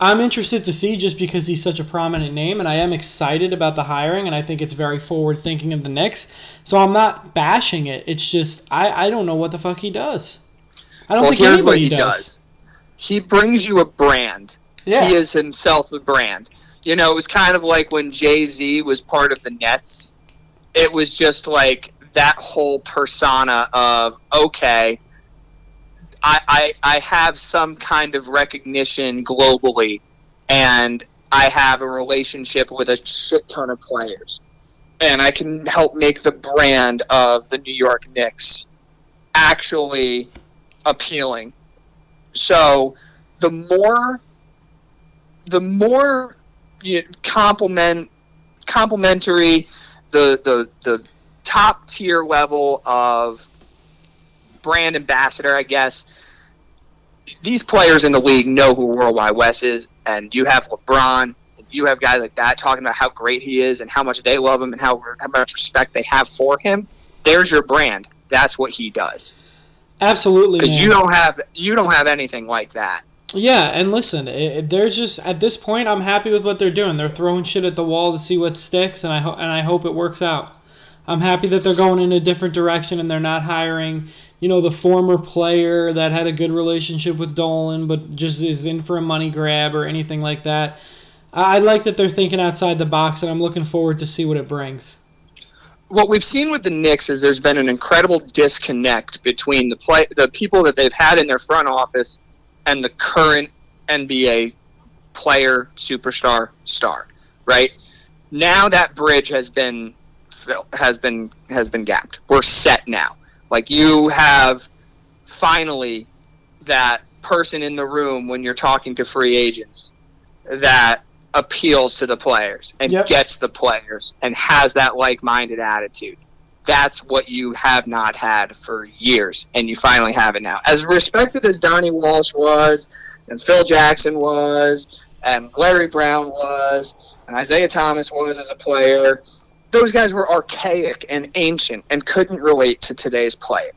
I'm interested to see just because he's such a prominent name, and I am excited about the hiring, and I think it's very forward thinking of the Knicks. So I'm not bashing it. It's just I, I don't know what the fuck he does. I don't well, think anybody what he does. does. He brings you a brand. Yeah. He is himself a brand. You know, it was kind of like when Jay Z was part of the Nets. It was just like that whole persona of okay, I, I I have some kind of recognition globally, and I have a relationship with a shit ton of players, and I can help make the brand of the New York Knicks actually appealing. So the more the more you compliment complimentary the the the top tier level of brand ambassador, I guess. These players in the league know who Worldwide Wes is, and you have LeBron, you have guys like that talking about how great he is and how much they love him and how, how much respect they have for him. There's your brand. That's what he does. Absolutely, Because you don't have you don't have anything like that. Yeah, and listen, it, they're just at this point. I'm happy with what they're doing. They're throwing shit at the wall to see what sticks, and I ho- and I hope it works out. I'm happy that they're going in a different direction and they're not hiring, you know, the former player that had a good relationship with Dolan but just is in for a money grab or anything like that. I like that they're thinking outside the box, and I'm looking forward to see what it brings. what we've seen with the Knicks is there's been an incredible disconnect between the play the people that they've had in their front office and the current NBA player superstar star. Right now, that bridge has been has been has been gapped. We're set now. Like you have finally that person in the room when you're talking to free agents that appeals to the players and Yep. gets the players and has that like-minded attitude. That's what you have not had for years, and you finally have it now. As respected as Donnie Walsh was, and Phil Jackson was, and Larry Brown was, and Isaiah Thomas was as a player, those guys were archaic and ancient and couldn't relate to today's player.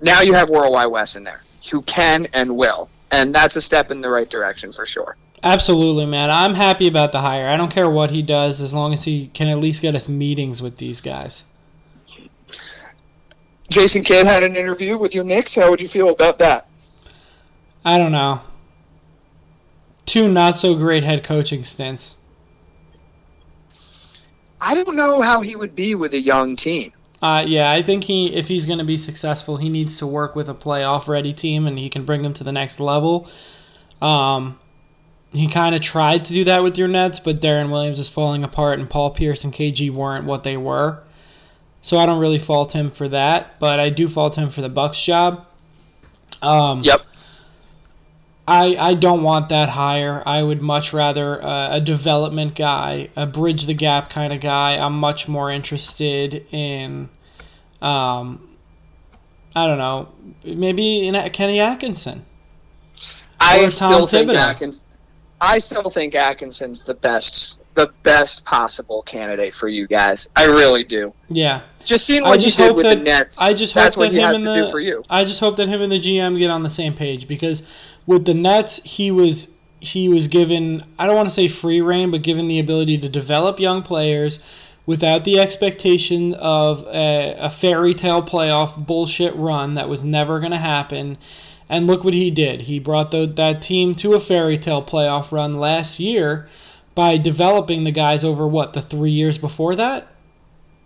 Now you have Worldwide Wes in there, who can and will, and that's a step in the right direction for sure. Absolutely, man. I'm happy about the hire. I don't care what he does as long as he can at least get us meetings with these guys. Jason Kidd had an interview with your Knicks. How would you feel about that? I don't know. two not so great head coaching stints. I don't know how he would be with a young team. Uh, yeah, I think he if he's going to be successful, he needs to work with a playoff ready team, and he can bring them to the next level. Um, he kind of tried to do that with your Nets, but Deron Williams is falling apart, and Paul Pierce and KG weren't what they were. So I don't really fault him for that, but I do fault him for the Bucks job. Um, Yep. I, I don't want that hire. I would much rather uh, a development guy, a bridge the gap kind of guy. I'm much more interested in, um, I don't know, maybe in Kenny Atkinson. I still think. Atkins. I still think Atkinson's the best, the best possible candidate for you guys. I really do. Yeah, Just seeing I what he just did hope with that- the Nets. I just that's hope what that he him has and to the do for you. I just hope that him and the GM get on the same page because with the Nets, he was he was given I don't want to say free reign, but given the ability to develop young players without the expectation of a, a fairy tale playoff bullshit run that was never going to happen. And look what he did. He brought the, that team to a fairy tale playoff run last year by developing the guys over what the three years before that.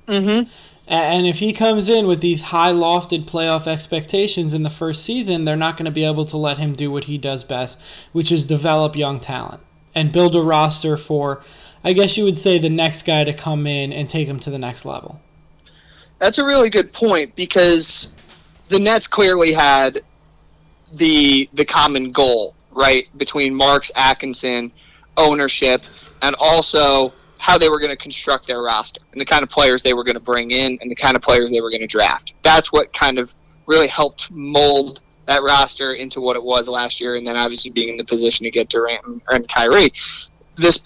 Mm-hmm. And if he comes in with these high lofted playoff expectations in the first season, they're not going to be able to let him do what he does best, which is develop young talent and build a roster for, I guess you would say, the next guy to come in and take him to the next level. That's a really good point because the Nets clearly had the the common goal, right, between Marks Atkinson, ownership, and also how they were going to construct their roster and the kind of players they were going to bring in and the kind of players they were going to draft. That's what kind of really helped mold that roster into what it was last year, and then obviously being in the position to get Durant and- and Kyrie. This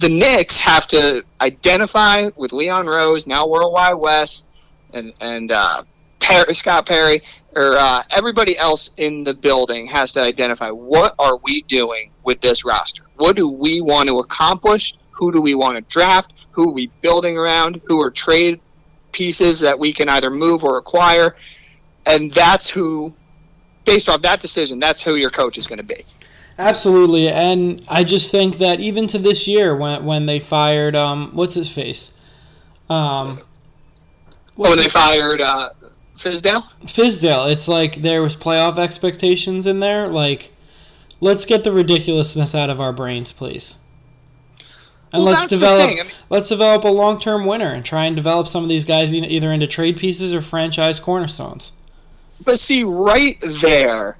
the Knicks have to identify with Leon Rose, now Worldwide Wes, and and uh, Scott Perry, or uh, everybody else in the building has to identify what are we doing with this roster? What do we want to accomplish? Who do we want to draft? Who are we building around? Who are trade pieces that we can either move or acquire? And that's who, based off that decision, that's who your coach is going to be. Absolutely, and I just think that even to this year, when when they fired, um, what's his face, um, when what's they his- fired uh, Fizdale? Fizdale, it's like there was playoff expectations in there. Like, let's get the ridiculousness out of our brains, please. And Well, let's develop I mean- let's develop a long term winner and try and develop some of these guys either into trade pieces or franchise cornerstones. But see, right there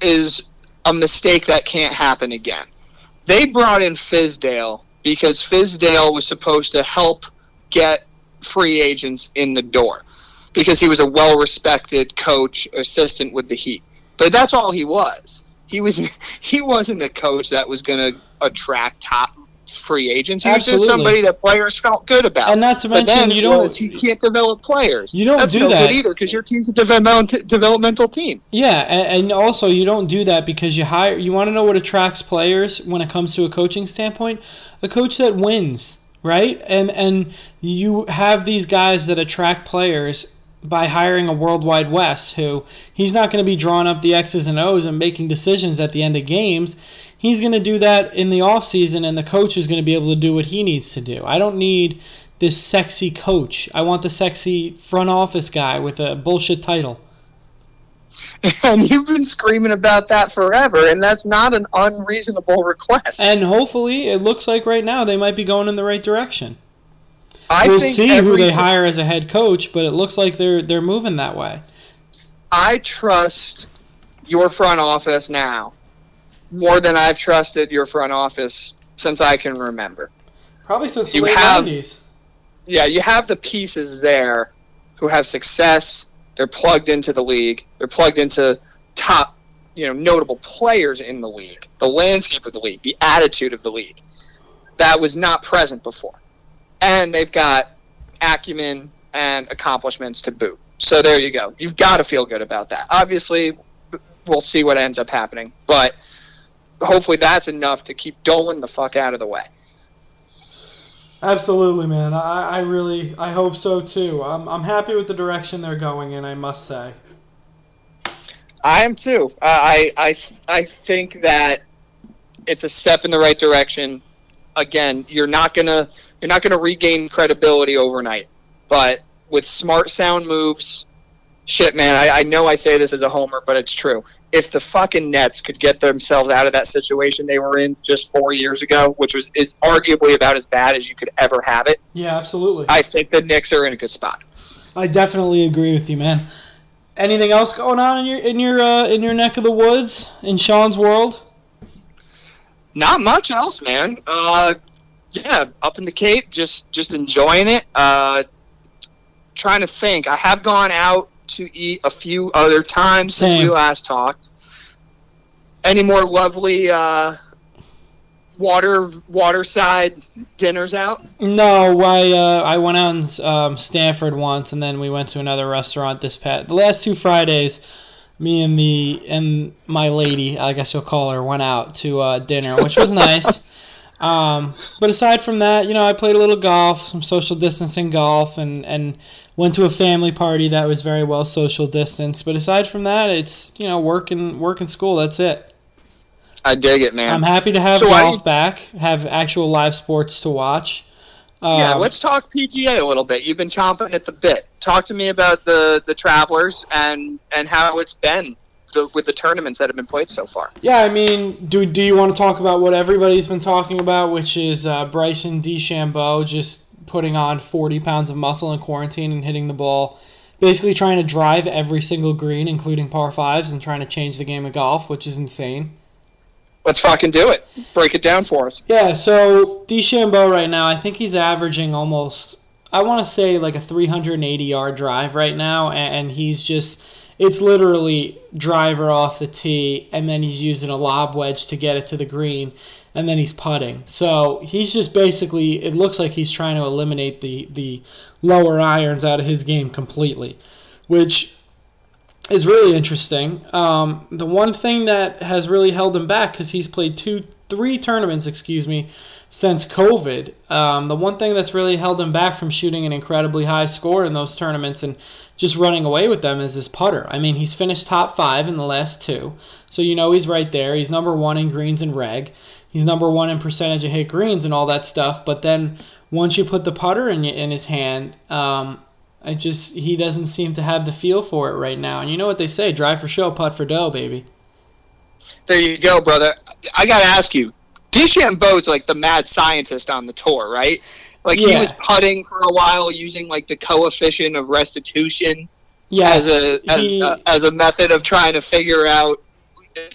is a mistake that can't happen again. They brought in Fizdale because Fizdale was supposed to help get free agents in the door because he was a well respected coach assistant with the Heat. But that's all he was. He was he wasn't a coach that was going to attract top free agents. He was just somebody that players felt good about. And not to But mention, then you don't he can't develop players. You don't That's do no that. good either because your team's a development, developmental team. Yeah, and, and also you don't do that because you hire. You want to know what attracts players when it comes to a coaching standpoint? A coach that wins, right? And and you have these guys that attract players by hiring a worldwide Wes who he's not going to be drawing up the X's and O's and making decisions at the end of games. He's going to do that in the offseason, and the coach is going to be able to do what he needs to do. I don't need this sexy coach. I want the sexy front office guy with a bullshit title. And you've been screaming about that forever, and that's not an unreasonable request. And hopefully, it looks like right now they might be going in the right direction. I we'll see who they hire as a head coach, but it looks like they're they're moving that way. I trust your front office now more than I've trusted your front office since I can remember. Probably since the You late have- 90s. Yeah, you have the pieces there who have success. They're plugged into the league. They're plugged into top, you know, notable players in the league, the landscape of the league, the attitude of the league. That was not present before. And they've got acumen and accomplishments to boot. So there you go. You've got to feel good about that. Obviously, we'll see what ends up happening, but hopefully that's enough to keep Dolan the fuck out of the way. Absolutely, man. I, I really I hope so too. I'm I'm happy with the direction they're going in. I must say. I am too. Uh, I I I think that it's a step in the right direction. Again, you're not gonna you're not gonna regain credibility overnight, but with smart sound moves, shit, man. I, I know I say this as a homer, but it's true. If the fucking Nets could get themselves out of that situation they were in just four years ago, which was is arguably about as bad as you could ever have it, Yeah, absolutely. I think the Knicks are in a good spot. I definitely agree with you, man. Anything else going on in your in your uh, in your neck of the woods in Sean's world? Not much else, man. Uh, yeah, up in the Cape, just just enjoying it. Uh, trying to think. I have gone out to eat a few other times since we last talked. Any more lovely uh, water waterside dinners out? No, I uh, I went out in um, Stanford once, and then we went to another restaurant this past the last two Fridays. Me and the and my lady, I guess you'll call her, went out to uh, dinner, which was nice. Um, but aside from that, you know, I played a little golf, some social distancing golf, and and went to a family party that was very well social distance. But aside from that, it's you know work and work and school. That's it. I dig it, man. I'm happy to have So golf you- back, have actual live sports to watch. yeah, Um, let's talk PGA a little bit. You've been chomping at the bit. Talk to me about the the Travelers and and how it's been the, with the tournaments that have been played so far. Yeah, I mean, do do you want to talk about what everybody's been talking about, which is uh, Bryson DeChambeau just putting on 40 pounds of muscle in quarantine and hitting the ball, basically trying to drive every single green, including par fives, and trying to change the game of golf, which is insane. Let's fucking do it. Break it down for us. Yeah, so DeChambeau right now, I think he's averaging almost, I want to say like a 380 yard drive right now, and he's just, it's literally driver off the tee, and then he's using a lob wedge to get it to the green, and then he's putting. So he's just basically, it looks like he's trying to eliminate the, the lower irons out of his game completely, which is really interesting. Um, the one thing that has really held him back because he's played two, three tournaments, excuse me, since COVID. Um, the one thing that's really held him back from shooting an incredibly high score in those tournaments and just running away with them is his putter. I mean, he's finished top five in the last two, so you know he's right there. He's number one in greens and reg. He's number one in percentage of hit greens and all that stuff. But then once you put the putter in in his hand, um, I just he doesn't seem to have the feel for it right now. And you know what they say: drive for show, putt for dough, baby. There you go, brother. I gotta ask you, DeChambeau's like the mad scientist on the tour, right? Like he was putting for a while using like the coefficient of restitution Yes, as a as, he, a as a method of trying to figure out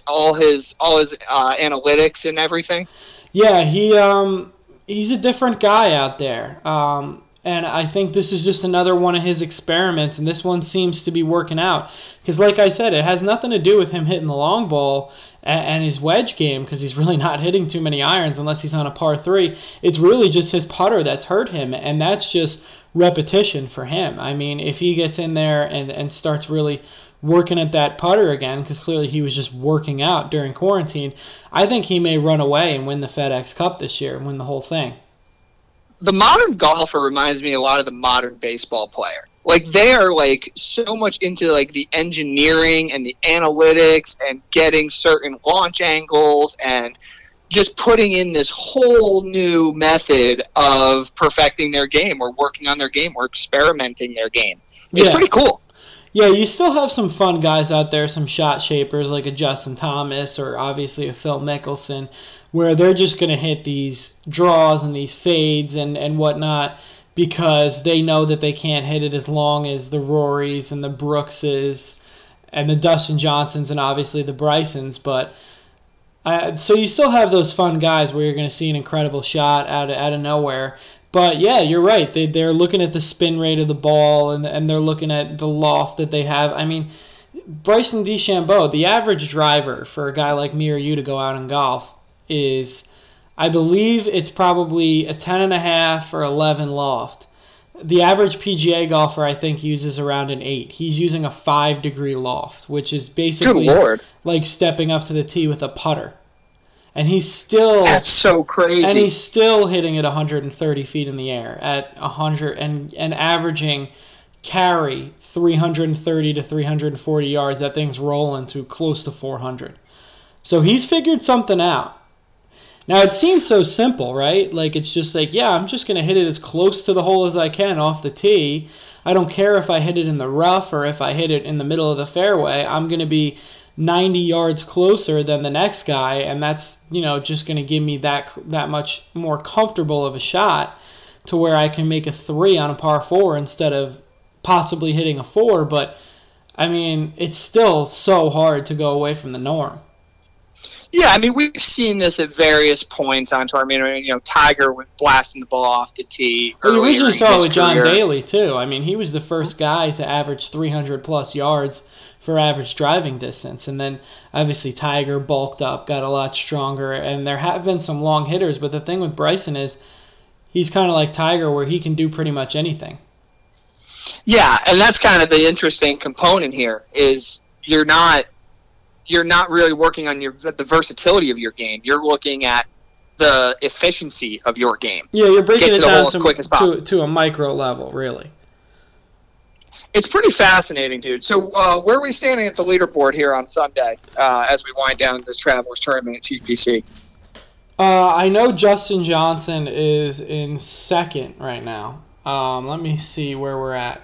all his all his uh, analytics and everything. yeah, he um he's a different guy out there. Um, and I think this is just another one of his experiments, and this one seems to be working out. Because, like I said, it has nothing to do with him hitting the long ball and, his wedge game, because he's really not hitting too many irons unless he's on a par three. It's really just his putter that's hurt him, and that's just repetition for him. I mean, if he gets in there and, and starts really working at that putter again, because clearly he was just working out during quarantine, I think he may run away and win the FedEx Cup this year and win the whole thing. the modern golfer reminds me a lot of the modern baseball player. Like they are like so much into like the engineering and the analytics and getting certain launch angles and just putting in this whole new method of perfecting their game or working on their game or experimenting their game. It's Yeah. pretty cool. Yeah, you still have some fun guys out there, some shot shapers like a Justin Thomas or obviously a Phil Mickelson, where they're just going to hit these draws and these fades and, and whatnot because they know that they can't hit it as long as the Rorys and the Brookses and the Dustin Johnsons and obviously the Brysons. But so you still have those fun guys where you're going to see an incredible shot out of, out of nowhere. But yeah, you're right. They they're looking at the spin rate of the ball and and they're looking at the loft that they have. I mean, Bryson DeChambeau, the average driver for a guy like me or you to go out and golf is, I believe it's probably a ten and a half or eleven loft. The average PGA golfer, I think, uses around an eight. He's using a five degree loft, which is basically lord. like stepping up to the tee with a putter. And he's still That's so crazy. and he's still hitting it 130 feet in the air at 100 and and averaging carry 330 to 340 yards. That thing's rolling to close to 400. So he's figured something out. Now it seems so simple, right? Like it's just like, yeah, I'm just going to hit it as close to the hole as I can off the tee. I don't care if I hit it in the rough or if I hit it in the middle of the fairway. I'm going to be 90 yards closer than the next guy and that's, you know, just going to give me that that much more comfortable of a shot to where I can make a 3 on a par 4 instead of possibly hitting a 4, but I mean, it's still so hard to go away from the norm. Yeah, I mean we've seen this at various points on tour. I mean, you know, Tiger was blasting the ball off the tee. We originally saw it with John Daly too. I mean, he was the first guy to average 300 plus yards for average driving distance, and then obviously Tiger bulked up, got a lot stronger, and there have been some long hitters. But the thing with Bryson is, he's kind of like Tiger, where he can do pretty much anything. Yeah, and that's kind of the interesting component here is you're not you're not really working on your the versatility of your game. You're looking at the efficiency of your game. Yeah, you're breaking it down to, to, to, a micro level, really. It's pretty fascinating, dude. So, uh, where are we standing at the leaderboard here on Sunday uh, as we wind down this Travelers Tournament at TPC? Uh, I know Justin Johnson is in second right now. Um, let me see where we're at.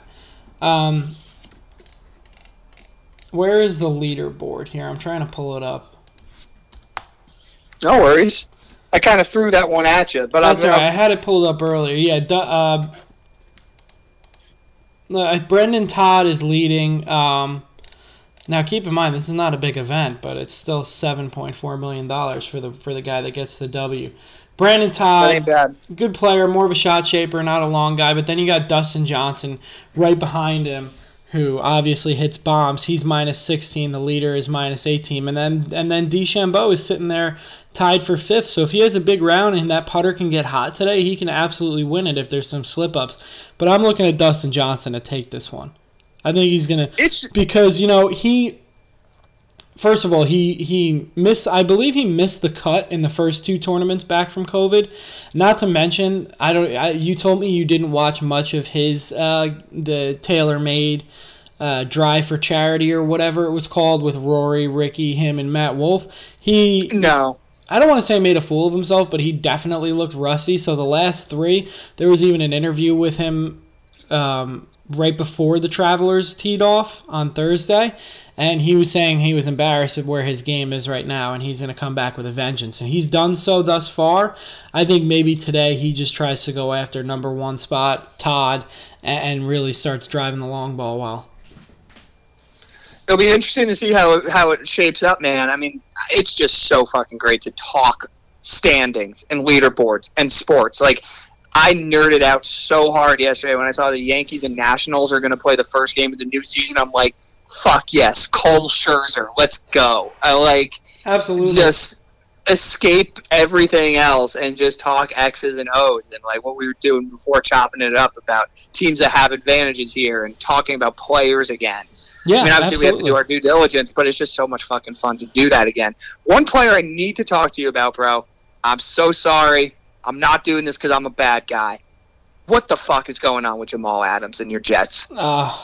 Um, where is the leaderboard here? I'm trying to pull it up. No worries. I kind of threw that one at you, but that's I'm, right. I had it pulled up earlier. Yeah, uh, uh, Brendon Todd is leading. Um, now, keep in mind this is not a big event, but it's still seven point four million dollars for the for the guy that gets the W. Brendon Todd, good player, more of a shot shaper, not a long guy. But then you got Dustin Johnson right behind him who obviously hits bombs. He's minus 16. The leader is minus 18. And then and then DeChambeau is sitting there tied for fifth. So if he has a big round and that putter can get hot today, he can absolutely win it if there's some slip ups. But I'm looking at Dustin Johnson to take this one. I think he's gonna it's, because you know he. First of all, he he missed. I believe he missed the cut in the first two tournaments back from COVID. Not to mention, I don't. I, you told me you didn't watch much of his uh, the TaylorMade uh, Drive for Charity or whatever it was called with Rory, Rickie, him, and Matt Wolff. He no. I don't want to say made a fool of himself, but he definitely looked rusty. So the last three, there was even an interview with him um, right before the Travelers teed off on Thursday, and he was saying he was embarrassed at where his game is right now, and he's going to come back with a vengeance. And he's done so thus far. I think maybe today he just tries to go after number one spot, Todd, and really starts driving the long ball well. It'll be interesting to see how how it shapes up, man. I mean, it's just so fucking great to talk standings and leaderboards and sports. Like, I nerded out so hard yesterday when I saw the Yankees and Nationals are going to play the first game of the new season. I'm like, fuck yes, Cole Scherzer, let's go. I like absolutely just escape everything else and just talk X's and O's and like what we were doing before chopping it up about teams that have advantages here and talking about players again. Yeah, I mean, obviously absolutely. we have to do our due diligence, but it's just so much fucking fun to do that again. One player I need to talk to you about, bro. I'm so sorry. I'm not doing this because I'm a bad guy. What the fuck is going on with Jamal Adams and your Jets? Uh,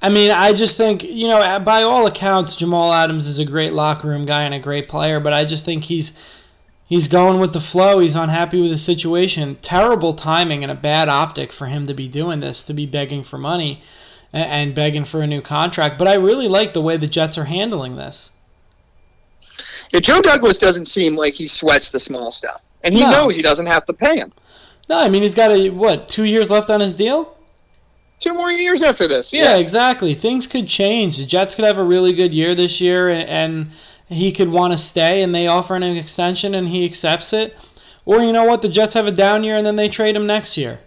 I mean, I just think, you know, by all accounts, Jamal Adams is a great locker room guy and a great player, but I just think he's he's going with the flow. He's unhappy with the situation. Terrible timing and a bad optic for him to be doing this, to be begging for money and begging for a new contract. But I really like the way the Jets are handling this. Yeah, Joe Douglas doesn't seem like he sweats the small stuff, and he no. knows he doesn't have to pay him. No, I mean he's got a what two years left on his deal two more years after this. Yeah. yeah. exactly. Things could change. The Jets could have a really good year this year, and, and he could want to stay, and they offer an extension, and he accepts it. Or you know what? The Jets have a down year, and then they trade him next year.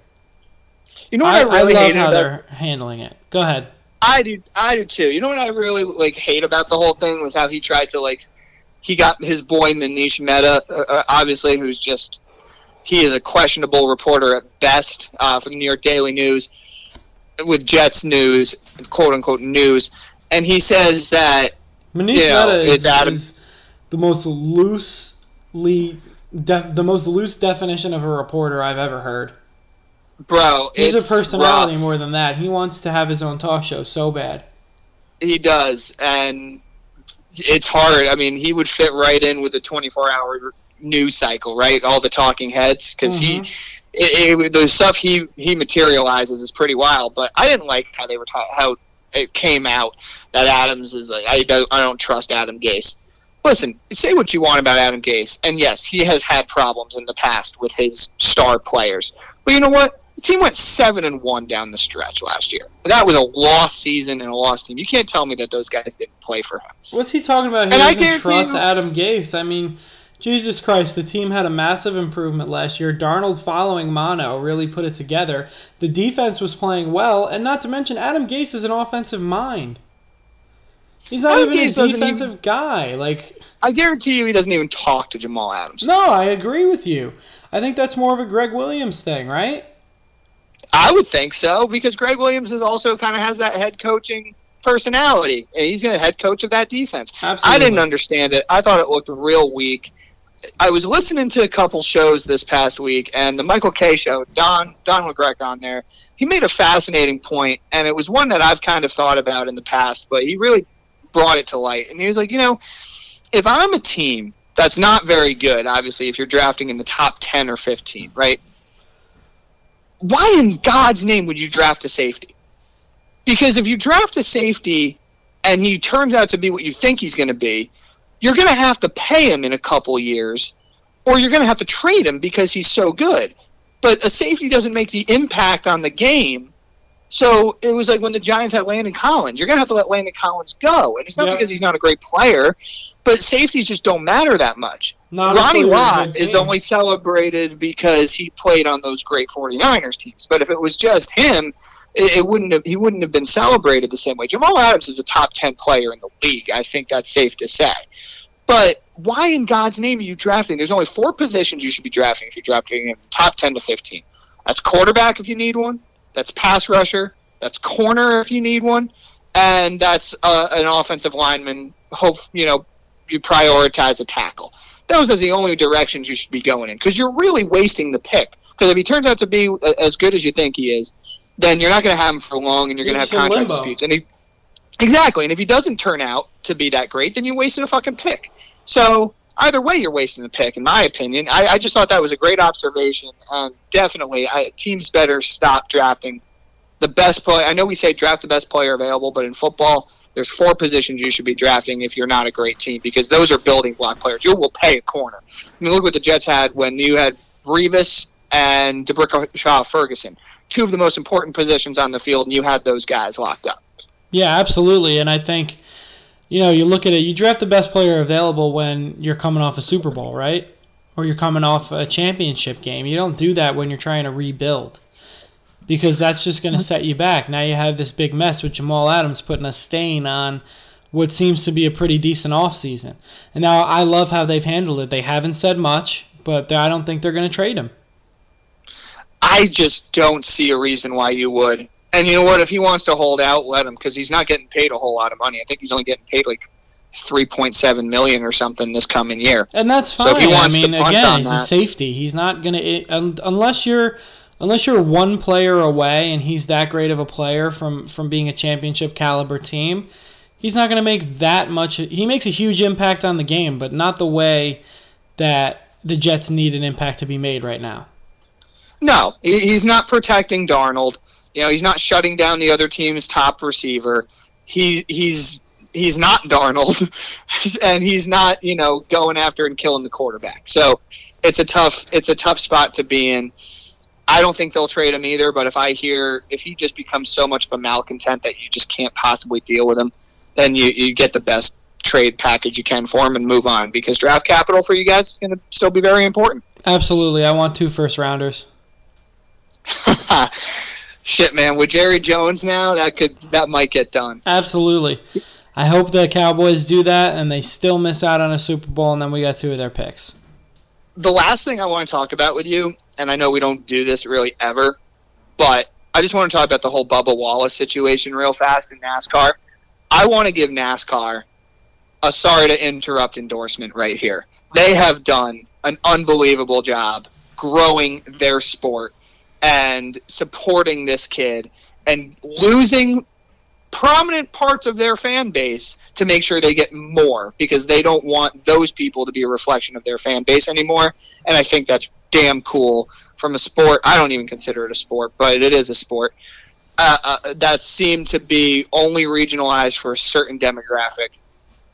You know what I, I really I love how about, they're handling it. Go ahead. I do. I do too. You know what I really like hate about the whole thing was how he tried to like. He got his boy Manish Mehta, uh, uh obviously, who's just he is a questionable reporter at best uh, for the New York Daily News with Jets news, quote unquote news, and he says that Manish you know, Mehta is, Adam, is the most loosely def, the most loose definition of a reporter I've ever heard. Bro, he's a personality rough. more than that. He wants to have his own talk show so bad. He does, and it's hard. I mean, he would fit right in with the 24 hour news cycle, right? All the talking heads because Mhm. he. It, it, the stuff he he materializes is pretty wild, but I didn't like how they were ta- how it came out that Adams is like I don't I don't trust Adam Gase. Listen, say what you want about Adam Gase, and yes, he has had problems in the past with his star players. But you know what? The team went seven and one down the stretch last year. That was a lost season and a lost team. You can't tell me that those guys didn't play for him. What's he talking about? He And I doesn't trust you- Adam Gase. I mean, Jesus Christ, the team had a massive improvement last year. Darnold following Mono really put it together. The defense was playing well, and not to mention Adam Gase is an offensive mind. He's not Adam even Gase a defensive guy. Like, I guarantee you, he doesn't even talk to Jamal Adams. no, I agree with you. I think that's more of a Gregg Williams thing, right? I would think so because Gregg Williams is also kind of has that head coaching personality, and he's going to head coach of that defense. Absolutely. I didn't understand it. I thought it looked real weak. I was listening to a couple shows this past week, and the Michael Kay show, Don Don La Greca on there. He made a fascinating point, and it was one that I've kind of thought about in the past, but he really brought it to light. And he was like, you know, if I'm a team that's not very good, obviously, if you're drafting in the top ten or fifteen, right? Why in God's name would you draft a safety? Because if you draft a safety and he turns out to be what you think he's going to be, you're going to have to pay him in a couple years, or you're going to have to trade him because he's so good. But a safety doesn't make the impact on the game. So it was like when the Giants had Landon Collins, you're going to have to let Landon Collins go. And it's not Yep. because he's not a great player, but safeties just don't matter that much. Not Ronnie Lott is only celebrated because he played on those great 49ers teams. But if it was just him, it, it wouldn't have, he wouldn't have been celebrated the same way. Jamal Adams is a top 10 player in the league. I think that's safe to say. But why in God's name are you drafting? There's only four positions you should be drafting if you're drafting in the top 10 to 15. That's quarterback if you need one. That's pass rusher. That's corner if you need one. And that's uh, an offensive lineman. Hope you know you prioritize a tackle. Those are the only directions you should be going in because you're really wasting the pick. Because if he turns out to be uh, as good as you think he is, then you're not going to have him for long, and you're going to have contract limbo. disputes. And he, exactly, and if he doesn't turn out to be that great, then you wasted a fucking pick. So either way, you're wasting the pick, in my opinion. I, I just thought that was a great observation, and definitely, I, teams better stop drafting the best player. I know we say draft the best player available, but in football, there's four positions you should be drafting if you're not a great team because those are building block players. You will pay a corner. I mean, look what the Jets had when you had Revis and DeBrickashaw Ferguson, two of the most important positions on the field, and you had those guys locked up. Yeah, absolutely. And I think, you know, you look at it, you draft the best player available when you're coming off a Super Bowl, right? Or you're coming off a championship game. You don't do that when you're trying to rebuild because that's just going to set you back. Now you have this big mess with Jamal Adams putting a stain on what seems to be a pretty decent offseason. And now I love how they've handled it. They haven't said much, but I don't think they're going to trade him. I just don't see a reason why you would. And you know what? If he wants to hold out, let him because he's not getting paid a whole lot of money. I think he's only getting paid like three point seven million or something this coming year. And that's So fine. if he wants I mean, punt again, he's a safety. He's not going to unless you're unless you're one player away and he's that great of a player from from being a championship caliber team. He's not going to make that much. He makes a huge impact on the game, but not the way that the Jets need an impact to be made right now. No, he's not protecting Darnold. You know, he's not shutting down the other team's top receiver. He he's he's not Darnold, and he's not you know going after and killing the quarterback. So it's a tough it's a tough spot to be in. I don't think they'll trade him either. But if I hear if he just becomes so much of a malcontent that you just can't possibly deal with him, then you you get the best trade package you can for him and move on because draft capital for you guys is going to still be very important. Absolutely, I want two first rounders. Shit, man. With Jerry Jones now, that could that might get done. Absolutely. I hope the Cowboys do that and they still miss out on a Super Bowl and then we got two of their picks. The last thing I want to talk about with you, and I know we don't do this really ever, but I just want to talk about the whole Bubba Wallace situation real fast in NASCAR. I want to give NASCAR a sorry to interrupt endorsement right here. They have done an unbelievable job growing their sport and supporting this kid and losing prominent parts of their fan base to make sure they get more because they don't want those people to be a reflection of their fan base anymore. And I think that's damn cool from a sport. I don't even consider it a sport, but it is a sport. Uh, uh, that seemed to be only regionalized for a certain demographic.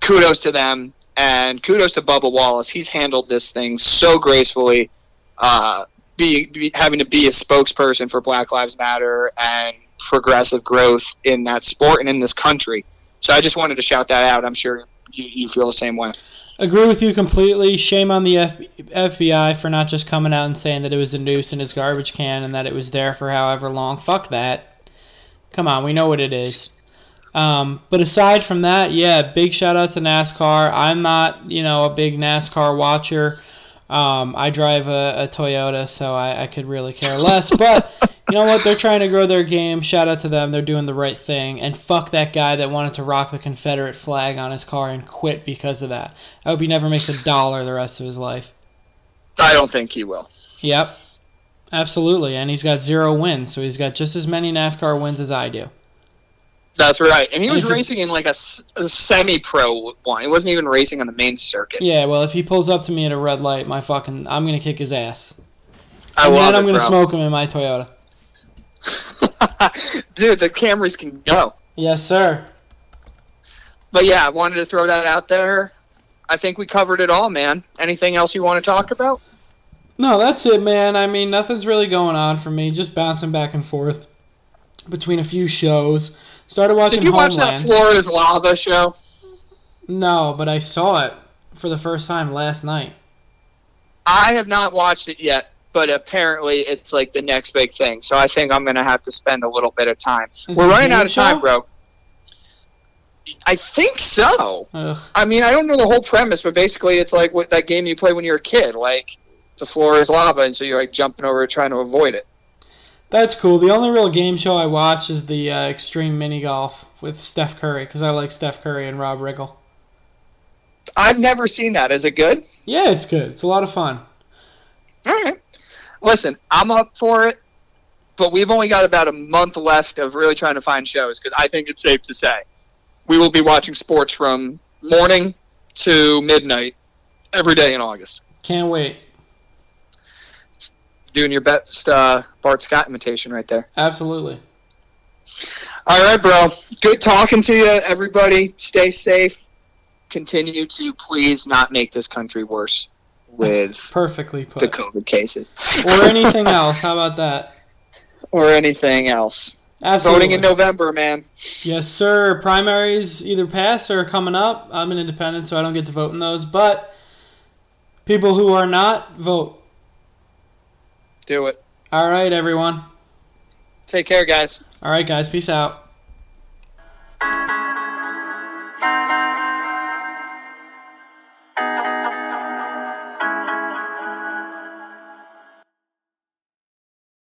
Kudos to them, and kudos to Bubba Wallace. He's handled this thing so gracefully. Uh, be, be, having to be a spokesperson for Black Lives Matter and progressive growth in that sport and in this country. So I just wanted to shout that out. I'm sure you, you feel the same way. Agree with you completely. Shame on the F- FBI for not just coming out and saying that it was a noose in his garbage can and that it was there for however long. Fuck that. Come on, we know what it is. Um, but aside from that, yeah, big shout out to NASCAR. I'm not, you know, a big NASCAR watcher. Um, I drive a, a Toyota, so I, I, could really care less. But you know what? They're trying to grow their game. Shout out to them. They're doing the right thing. And fuck that guy that wanted to rock the Confederate flag on his car and quit because of that. I hope he never makes a dollar the rest of his life. I don't think he will. Yep. Absolutely. And he's got zero wins, so he's got just as many NASCAR wins as I do. That's right, and he was racing in like a, a, semi-pro one. He wasn't even racing on the main circuit. Yeah, well, if he pulls up to me at a red light, my fucking, I'm gonna kick his ass. I and then I'm gonna smoke him in my Toyota. Dude, the cameras can go. Yes, sir. But yeah, I wanted to throw that out there. I think we covered it all, man. Anything else you want to talk about? No, that's it, man. I mean, nothing's really going on for me. Just bouncing back and forth between a few shows. Started watching. Did you Homeland. watch that Floor is Lava show? No, but I saw it for the first time last night. I have not watched it yet, but apparently it's like the next big thing. So I think I'm going to have to spend a little bit of time. Is We're running out of show? time, bro. I think so. Ugh. I mean, I don't know the whole premise, but basically it's like what that game you play when you're a kid, like the floor is lava, and so you're like jumping over trying to avoid it. That's cool. The only real game show I watch is the uh, Extreme Mini Golf with Steph Curry because I like Steph Curry and Rob Riggle. I've never seen that. Is it good? Yeah, it's good. It's a lot of fun. All right. Listen, I'm up for it, but we've only got about a month left of really trying to find shows because I think it's safe to say we will be watching sports from morning to midnight every day in August. Can't wait. Doing your best uh, Bart Scott imitation right there. Absolutely. All right, bro. Good talking to you, everybody. Stay safe. Continue to please not make this country worse with Perfectly the. COVID cases or anything else. How about that? or anything else. Absolutely. Voting in November, man. Yes, sir. Primaries either pass or are coming up. I'm an independent, so I don't get to vote in those. But people who are not, vote. Do it. All right, everyone. Take care, guys. All right, guys. Peace out.